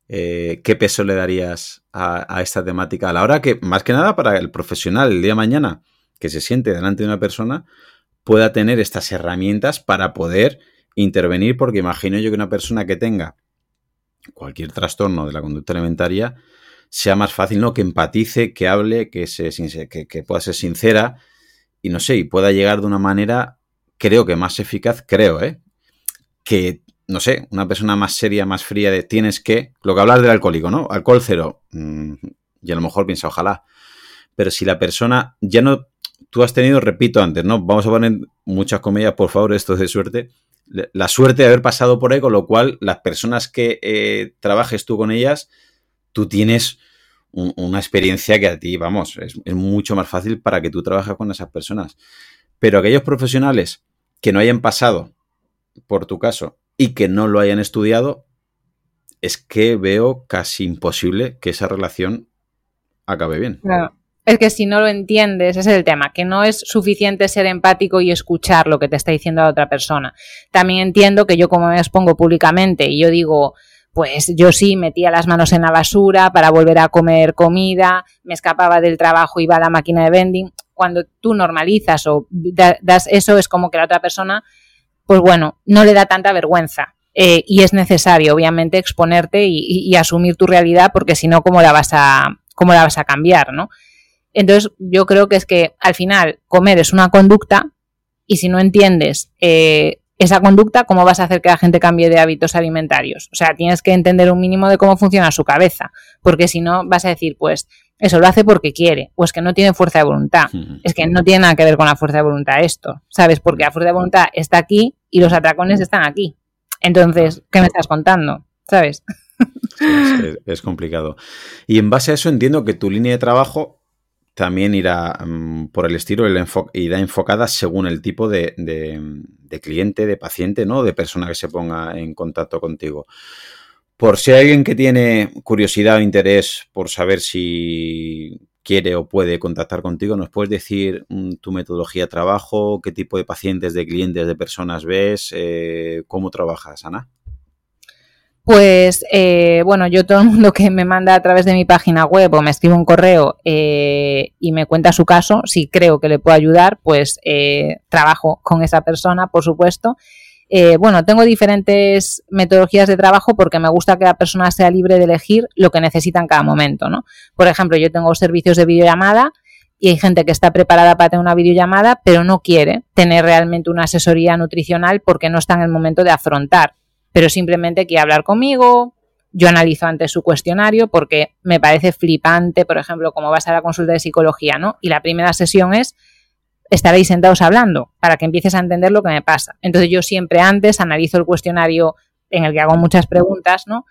eh, qué peso le darías a, esta temática a la hora que, más que nada, para el profesional el día de mañana que se siente delante de una persona, pueda tener estas herramientas para poder intervenir, porque imagino yo que una persona que tenga cualquier trastorno de la conducta alimentaria sea más fácil, ¿no? Que empatice, que hable, que, se, que, pueda ser sincera y no sé, y pueda llegar de una manera, creo que más eficaz, creo, ¿eh? Que no sé, una persona más seria, más fría de tienes que, lo que hablas del alcohólico, ¿no? Alcohol cero. Mm, y a lo mejor piensa, ojalá. Pero si la persona ya no, tú has tenido, repito antes, ¿no? Vamos a poner muchas comillas, por favor, esto es de suerte. La suerte de haber pasado por ahí, con lo cual las personas que eh, trabajes tú con ellas, tú tienes una experiencia que a ti, vamos, es, es mucho más fácil para que tú trabajes con esas personas. Pero aquellos profesionales que no hayan pasado, por tu caso, y que no lo hayan estudiado, es que veo casi imposible que esa relación acabe bien. Claro. Es que si no lo entiendes, ese es el tema, que no es suficiente ser empático y escuchar lo que te está diciendo la otra persona. También entiendo que yo como me expongo públicamente y yo digo, pues yo sí metía las manos en la basura para volver a comer comida, me escapaba del trabajo, iba a la máquina de vending. Cuando tú normalizas o das eso, es como que la otra persona, pues bueno, no le da tanta vergüenza. Eh, y es necesario, obviamente, exponerte y, y asumir tu realidad, porque si no, ¿cómo la vas a, cómo la vas a cambiar, ¿no? Entonces, yo creo que es que al final comer es una conducta y si no entiendes eh, esa conducta, ¿cómo vas a hacer que la gente cambie de hábitos alimentarios? O sea, tienes que entender un mínimo de cómo funciona su cabeza, porque si no vas a decir, pues, eso lo hace porque quiere, o es que no tiene fuerza de voluntad. Es que no tiene nada que ver con la fuerza de voluntad esto, ¿sabes? Porque la fuerza de voluntad está aquí y los atracones están aquí. Entonces, ¿qué me estás contando? ¿Sabes? es, complicado. Y en base a eso entiendo que tu línea de trabajo también irá mm, por el estilo, el irá enfocada según el tipo de, cliente, de paciente, ¿no? De persona que se ponga en contacto contigo. Por si hay alguien que tiene curiosidad o interés por saber si quiere o puede contactar contigo, ¿nos puedes decir mm, tu metodología de trabajo, qué tipo de pacientes, de clientes, de personas ves, eh, cómo trabajas, Ana? Pues eh, bueno, yo todo el mundo que me manda a través de mi página web o me escribe un correo eh, y me cuenta su caso, si creo que le puedo ayudar, pues trabajo con esa persona, por supuesto. Bueno, tengo diferentes metodologías de trabajo porque me gusta que la persona sea libre de elegir lo que necesita en cada momento, ¿no? Por ejemplo, yo tengo servicios de videollamada y hay gente que está preparada para tener una videollamada, pero no quiere tener realmente una asesoría nutricional porque no está en el momento de afrontar pero simplemente quiere hablar conmigo. Yo analizo antes su cuestionario porque me parece flipante, por ejemplo, como vas a la consulta de psicología, ¿no? Y la primera sesión es estaréis sentados hablando para que empieces a entender lo que me pasa. Entonces yo siempre antes analizo el cuestionario en el que hago muchas preguntas, ¿no?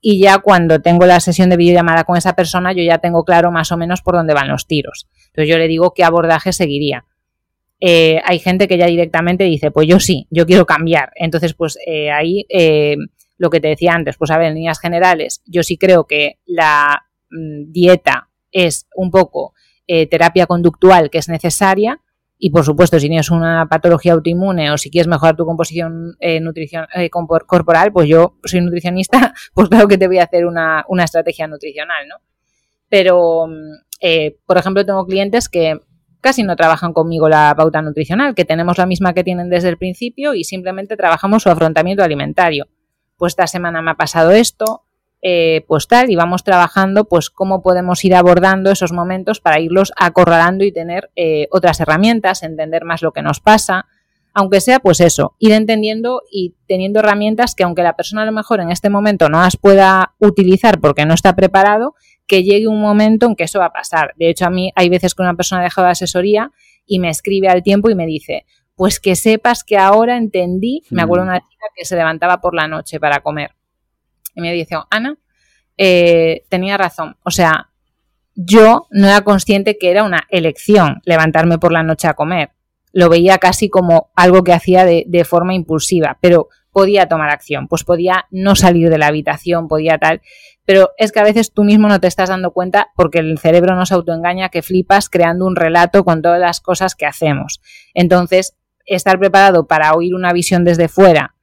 Y ya cuando tengo la sesión de videollamada con esa persona, yo ya tengo claro más o menos por dónde van los tiros. Entonces yo le digo qué abordaje seguiría. Eh, hay gente que ya directamente dice, pues yo sí, yo quiero cambiar. Entonces, pues eh, ahí eh, lo que te decía antes, pues a ver, en líneas generales, yo sí creo que la mm, dieta es un poco terapia conductual que es necesaria. Y por supuesto, si tienes una patología autoinmune o si quieres mejorar tu composición nutrición, corporal, pues yo soy nutricionista, pues claro que te voy a hacer una, una estrategia nutricional, ¿no? Pero, mm, por ejemplo, tengo clientes que casi no trabajan conmigo la pauta nutricional, que tenemos la misma que tienen desde el principio y simplemente trabajamos su afrontamiento alimentario. Pues esta semana me ha pasado esto, eh, pues tal, y vamos trabajando pues cómo podemos ir abordando esos momentos para irlos acorralando y tener eh, otras herramientas, entender más lo que nos pasa, aunque sea pues eso, ir entendiendo y teniendo herramientas que aunque la persona a lo mejor en este momento no las pueda utilizar porque no está preparado, que llegue un momento en que eso va a pasar. De hecho, a mí hay veces que una persona ha dejado de asesoría y me escribe al tiempo y me dice, pues que sepas que ahora entendí, me acuerdo de una chica que se levantaba por la noche para comer. Y me dice, Ana, eh, tenía razón. O sea, yo no era consciente que era una elección levantarme por la noche a comer. Lo veía casi como algo que hacía de, de forma impulsiva, pero podía tomar acción, pues podía no salir de la habitación, podía tal pero es que a veces tú mismo no te estás dando cuenta porque el cerebro nos autoengaña que flipas creando un relato con todas las cosas que hacemos. Entonces, estar preparado para oír una visión desde fuera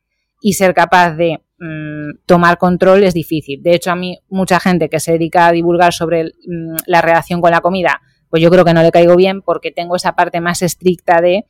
y ser capaz de mm, tomar control es difícil. De hecho, a mí mucha gente que se dedica a divulgar sobre mm, la relación con la comida, pues yo creo que no le caigo bien porque tengo esa parte más estricta de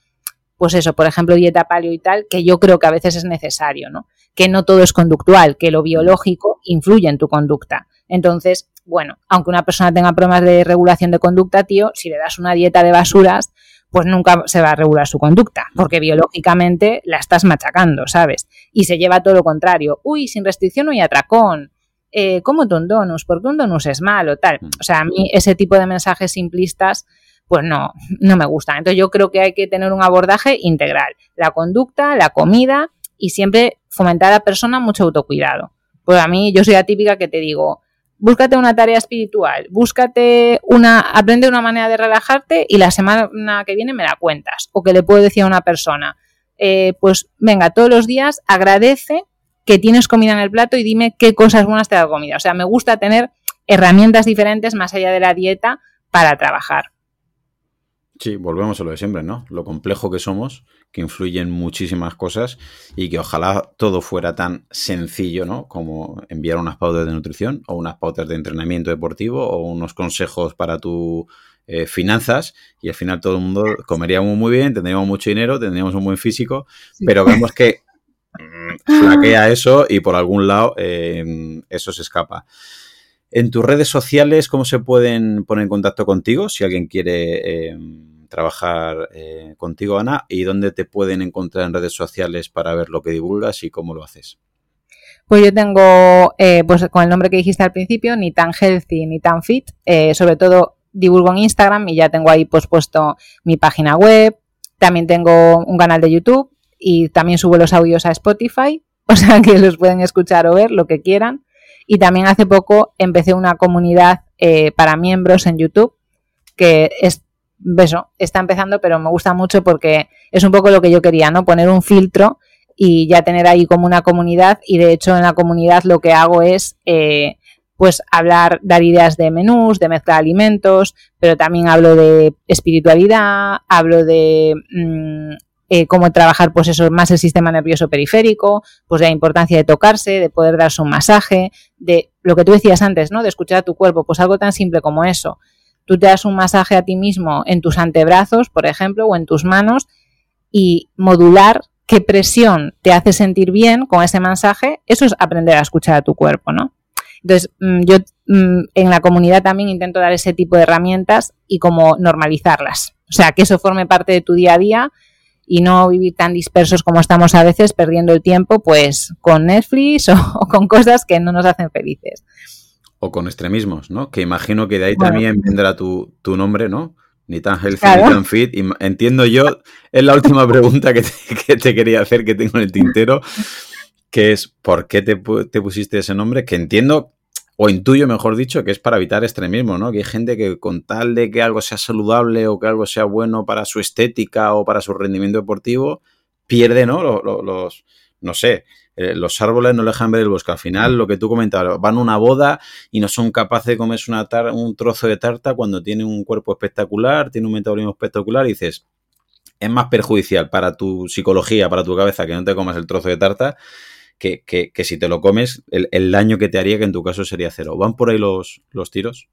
pues eso, por ejemplo, dieta paleo y tal, que yo creo que a veces es necesario, ¿no? Que no todo es conductual, que lo biológico influye en tu conducta. Entonces, bueno, aunque una persona tenga problemas de regulación de conducta, tío, si le das una dieta de basuras, pues nunca se va a regular su conducta, porque biológicamente la estás machacando, ¿sabes? Y se lleva todo lo contrario. Uy, sin restricción no hay atracón. Eh, ¿Cómo un donus? Porque un donus es malo, tal. O sea, a mí ese tipo de mensajes simplistas pues no, no me gustan. Entonces yo creo que hay que tener un abordaje integral. La conducta, la comida y siempre fomentar a la persona mucho autocuidado. Pues a mí yo soy la típica que te digo, búscate una tarea espiritual, búscate una, aprende una manera de relajarte y la semana que viene me la cuentas. O que le puedo decir a una persona, eh, pues venga, todos los días agradece que tienes comida en el plato y dime qué cosas buenas te da comida. O sea, me gusta tener herramientas diferentes más allá de la dieta para trabajar. Sí, volvemos a lo de siempre, ¿no? Lo complejo que somos, que influyen muchísimas cosas y que ojalá todo fuera tan sencillo, ¿no? Como enviar unas pautas de nutrición o unas pautas de entrenamiento deportivo o unos consejos para tu eh, finanzas y al final todo el mundo comeríamos muy bien, tendríamos mucho dinero, tendríamos un buen físico, pero vemos que mm, flaquea eso y por algún lado eh, eso se escapa. En tus redes sociales, ¿cómo se pueden poner en contacto contigo si alguien quiere eh, trabajar eh, contigo, Ana? ¿Y dónde te pueden encontrar en redes sociales para ver lo que divulgas y cómo lo haces? Pues yo tengo, eh, pues con el nombre que dijiste al principio, ni tan healthy ni tan fit. sobre todo divulgo en Instagram y ya tengo ahí pues puesto mi página web. También tengo un canal de YouTube y también subo los audios a Spotify, o sea que los pueden escuchar o ver lo que quieran. Y también hace poco empecé una comunidad eh, para miembros en YouTube que es eso, está empezando, pero me gusta mucho porque es un poco lo que yo quería, ¿no? Poner un filtro y ya tener ahí como una comunidad. Y de hecho, en la comunidad lo que hago es eh, pues hablar, dar ideas de menús, de mezcla de alimentos, pero también hablo de espiritualidad, hablo de mm, eh, cómo trabajar, pues eso, más el sistema nervioso periférico, pues la importancia de tocarse, de poder darse un masaje, de lo que tú decías antes, ¿no? De escuchar a tu cuerpo, pues algo tan simple como eso. Tú te das un masaje a ti mismo en tus antebrazos, por ejemplo, o en tus manos, y modular qué presión te hace sentir bien con ese masaje, eso es aprender a escuchar a tu cuerpo, ¿no? Entonces, mm, yo mm, en la comunidad también intento dar ese tipo de herramientas y como normalizarlas. O sea, que eso forme parte de tu día a día y no vivir tan dispersos como estamos a veces perdiendo el tiempo pues con Netflix o, con cosas que no nos hacen felices. O con extremismos, ¿no? Que imagino que de ahí también vendrá tu, nombre, ¿no? Ni tan healthy ni tan fit. entiendo yo, es la última pregunta que te, quería hacer que tengo en el tintero, que es ¿por qué te, te pusiste ese nombre? Que entiendo o intuyo, mejor dicho, que es para evitar extremismo, ¿no? Que hay gente que con tal de que algo sea saludable o que algo sea bueno para su estética o para su rendimiento deportivo, pierde, ¿no? Los, no sé, eh, los árboles no dejan ver el bosque. Al final, lo que tú comentabas, van a una boda y no son capaces de comerse una un trozo de tarta cuando tiene un cuerpo espectacular, tiene un metabolismo espectacular y dices, es más perjudicial para tu psicología, para tu cabeza, que no te comas el trozo de tarta que, si te lo comes, el, daño que te haría, que en tu caso sería cero. ¿Van por ahí los, los tiros?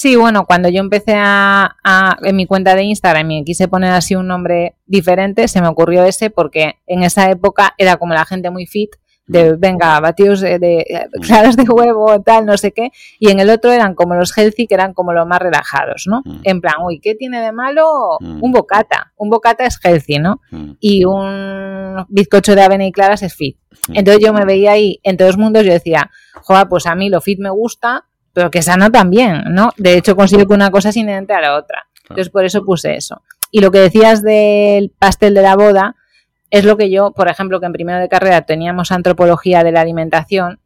Sí, bueno, cuando yo empecé a, en mi cuenta de Instagram y quise poner así un nombre diferente, se me ocurrió ese porque en esa época era como la gente muy fit de venga, batidos de, de, claras de huevo, tal, no sé qué, y en el otro eran como los healthy, que eran como los más relajados, ¿no? Mm. En plan, uy, ¿qué tiene de malo mm. un bocata? Un bocata es healthy, ¿no? Mm. Y un bizcocho de avena y claras es fit. Entonces yo me veía ahí en todos los mundos, yo decía, joder, pues a mí lo fit me gusta, pero que sano también, ¿no? De hecho, consigo que una cosa es inherente a la otra. Entonces por eso puse eso. Y lo que decías del pastel de la boda, es lo que yo, por ejemplo, que en primero de carrera teníamos antropología de la alimentación,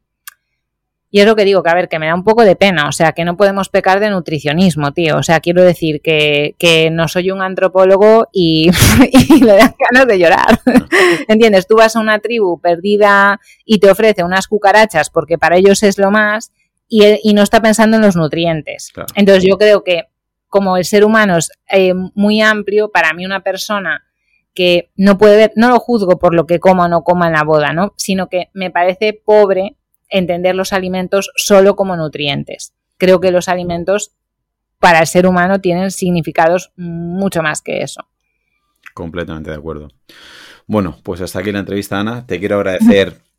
y es lo que digo, que a ver, que me da un poco de pena, o sea, que no podemos pecar de nutricionismo, tío. O sea, quiero decir que, no soy un antropólogo y, le dan ganas de llorar. ¿Entiendes? Tú vas a una tribu perdida y te ofrece unas cucarachas porque para ellos es lo más y, no está pensando en los nutrientes. Entonces yo creo que como el ser humano es eh, muy amplio, para mí una persona que no puede ver, no lo juzgo por lo que coma o no coma en la boda, ¿no? Sino que me parece pobre entender los alimentos solo como nutrientes. Creo que los alimentos para el ser humano tienen significados mucho más que eso. Completamente de acuerdo. Bueno, pues hasta aquí la entrevista, Ana. Te quiero agradecer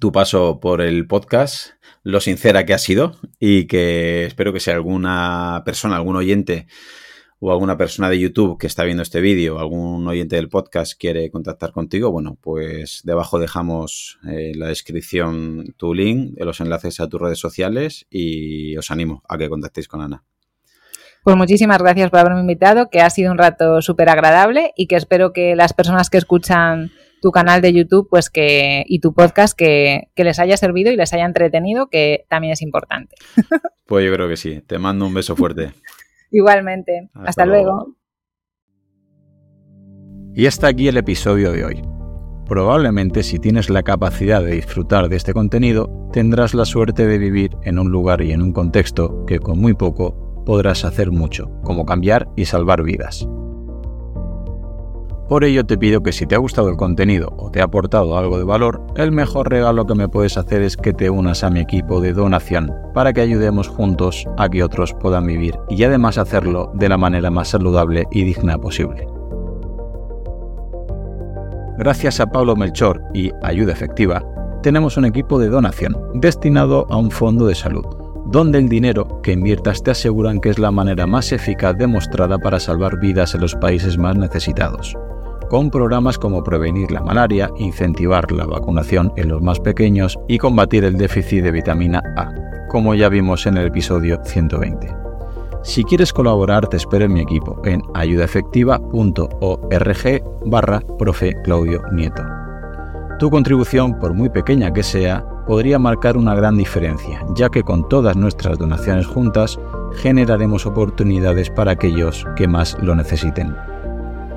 tu paso por el podcast, lo sincera que ha sido y que espero que sea alguna persona, algún oyente o alguna persona de YouTube que está viendo este vídeo, algún oyente del podcast quiere contactar contigo, bueno, pues debajo dejamos en eh, la descripción tu link, los enlaces a tus redes sociales y os animo a que contactéis con Ana. Pues muchísimas gracias por haberme invitado, que ha sido un rato súper agradable y que espero que las personas que escuchan tu canal de YouTube pues que, y tu podcast que, que les haya servido y les haya entretenido, que también es importante. Pues yo creo que sí. Te mando un beso fuerte. Igualmente. Hasta, luego. Y hasta aquí el episodio de hoy. Probablemente si tienes la capacidad de disfrutar de este contenido, tendrás la suerte de vivir en un lugar y en un contexto que con muy poco podrás hacer mucho, como cambiar y salvar vidas. Por ello te pido que si te ha gustado el contenido o te ha aportado algo de valor, el mejor regalo que me puedes hacer es que te unas a mi equipo de donación para que ayudemos juntos a que otros puedan vivir y además hacerlo de la manera más saludable y digna posible. Gracias a Pablo Melchor y Ayuda Efectiva, tenemos un equipo de donación destinado a un fondo de salud, donde el dinero que inviertas te aseguran que es la manera más eficaz demostrada para salvar vidas en los países más necesitados con programas como prevenir la malaria, incentivar la vacunación en los más pequeños y combatir el déficit de vitamina A, como ya vimos en el episodio 120. Si quieres colaborar, te espero en mi equipo en ayudaefectiva.org barra profe Claudio Nieto. Tu contribución, por muy pequeña que sea, podría marcar una gran diferencia, ya que con todas nuestras donaciones juntas generaremos oportunidades para aquellos que más lo necesiten.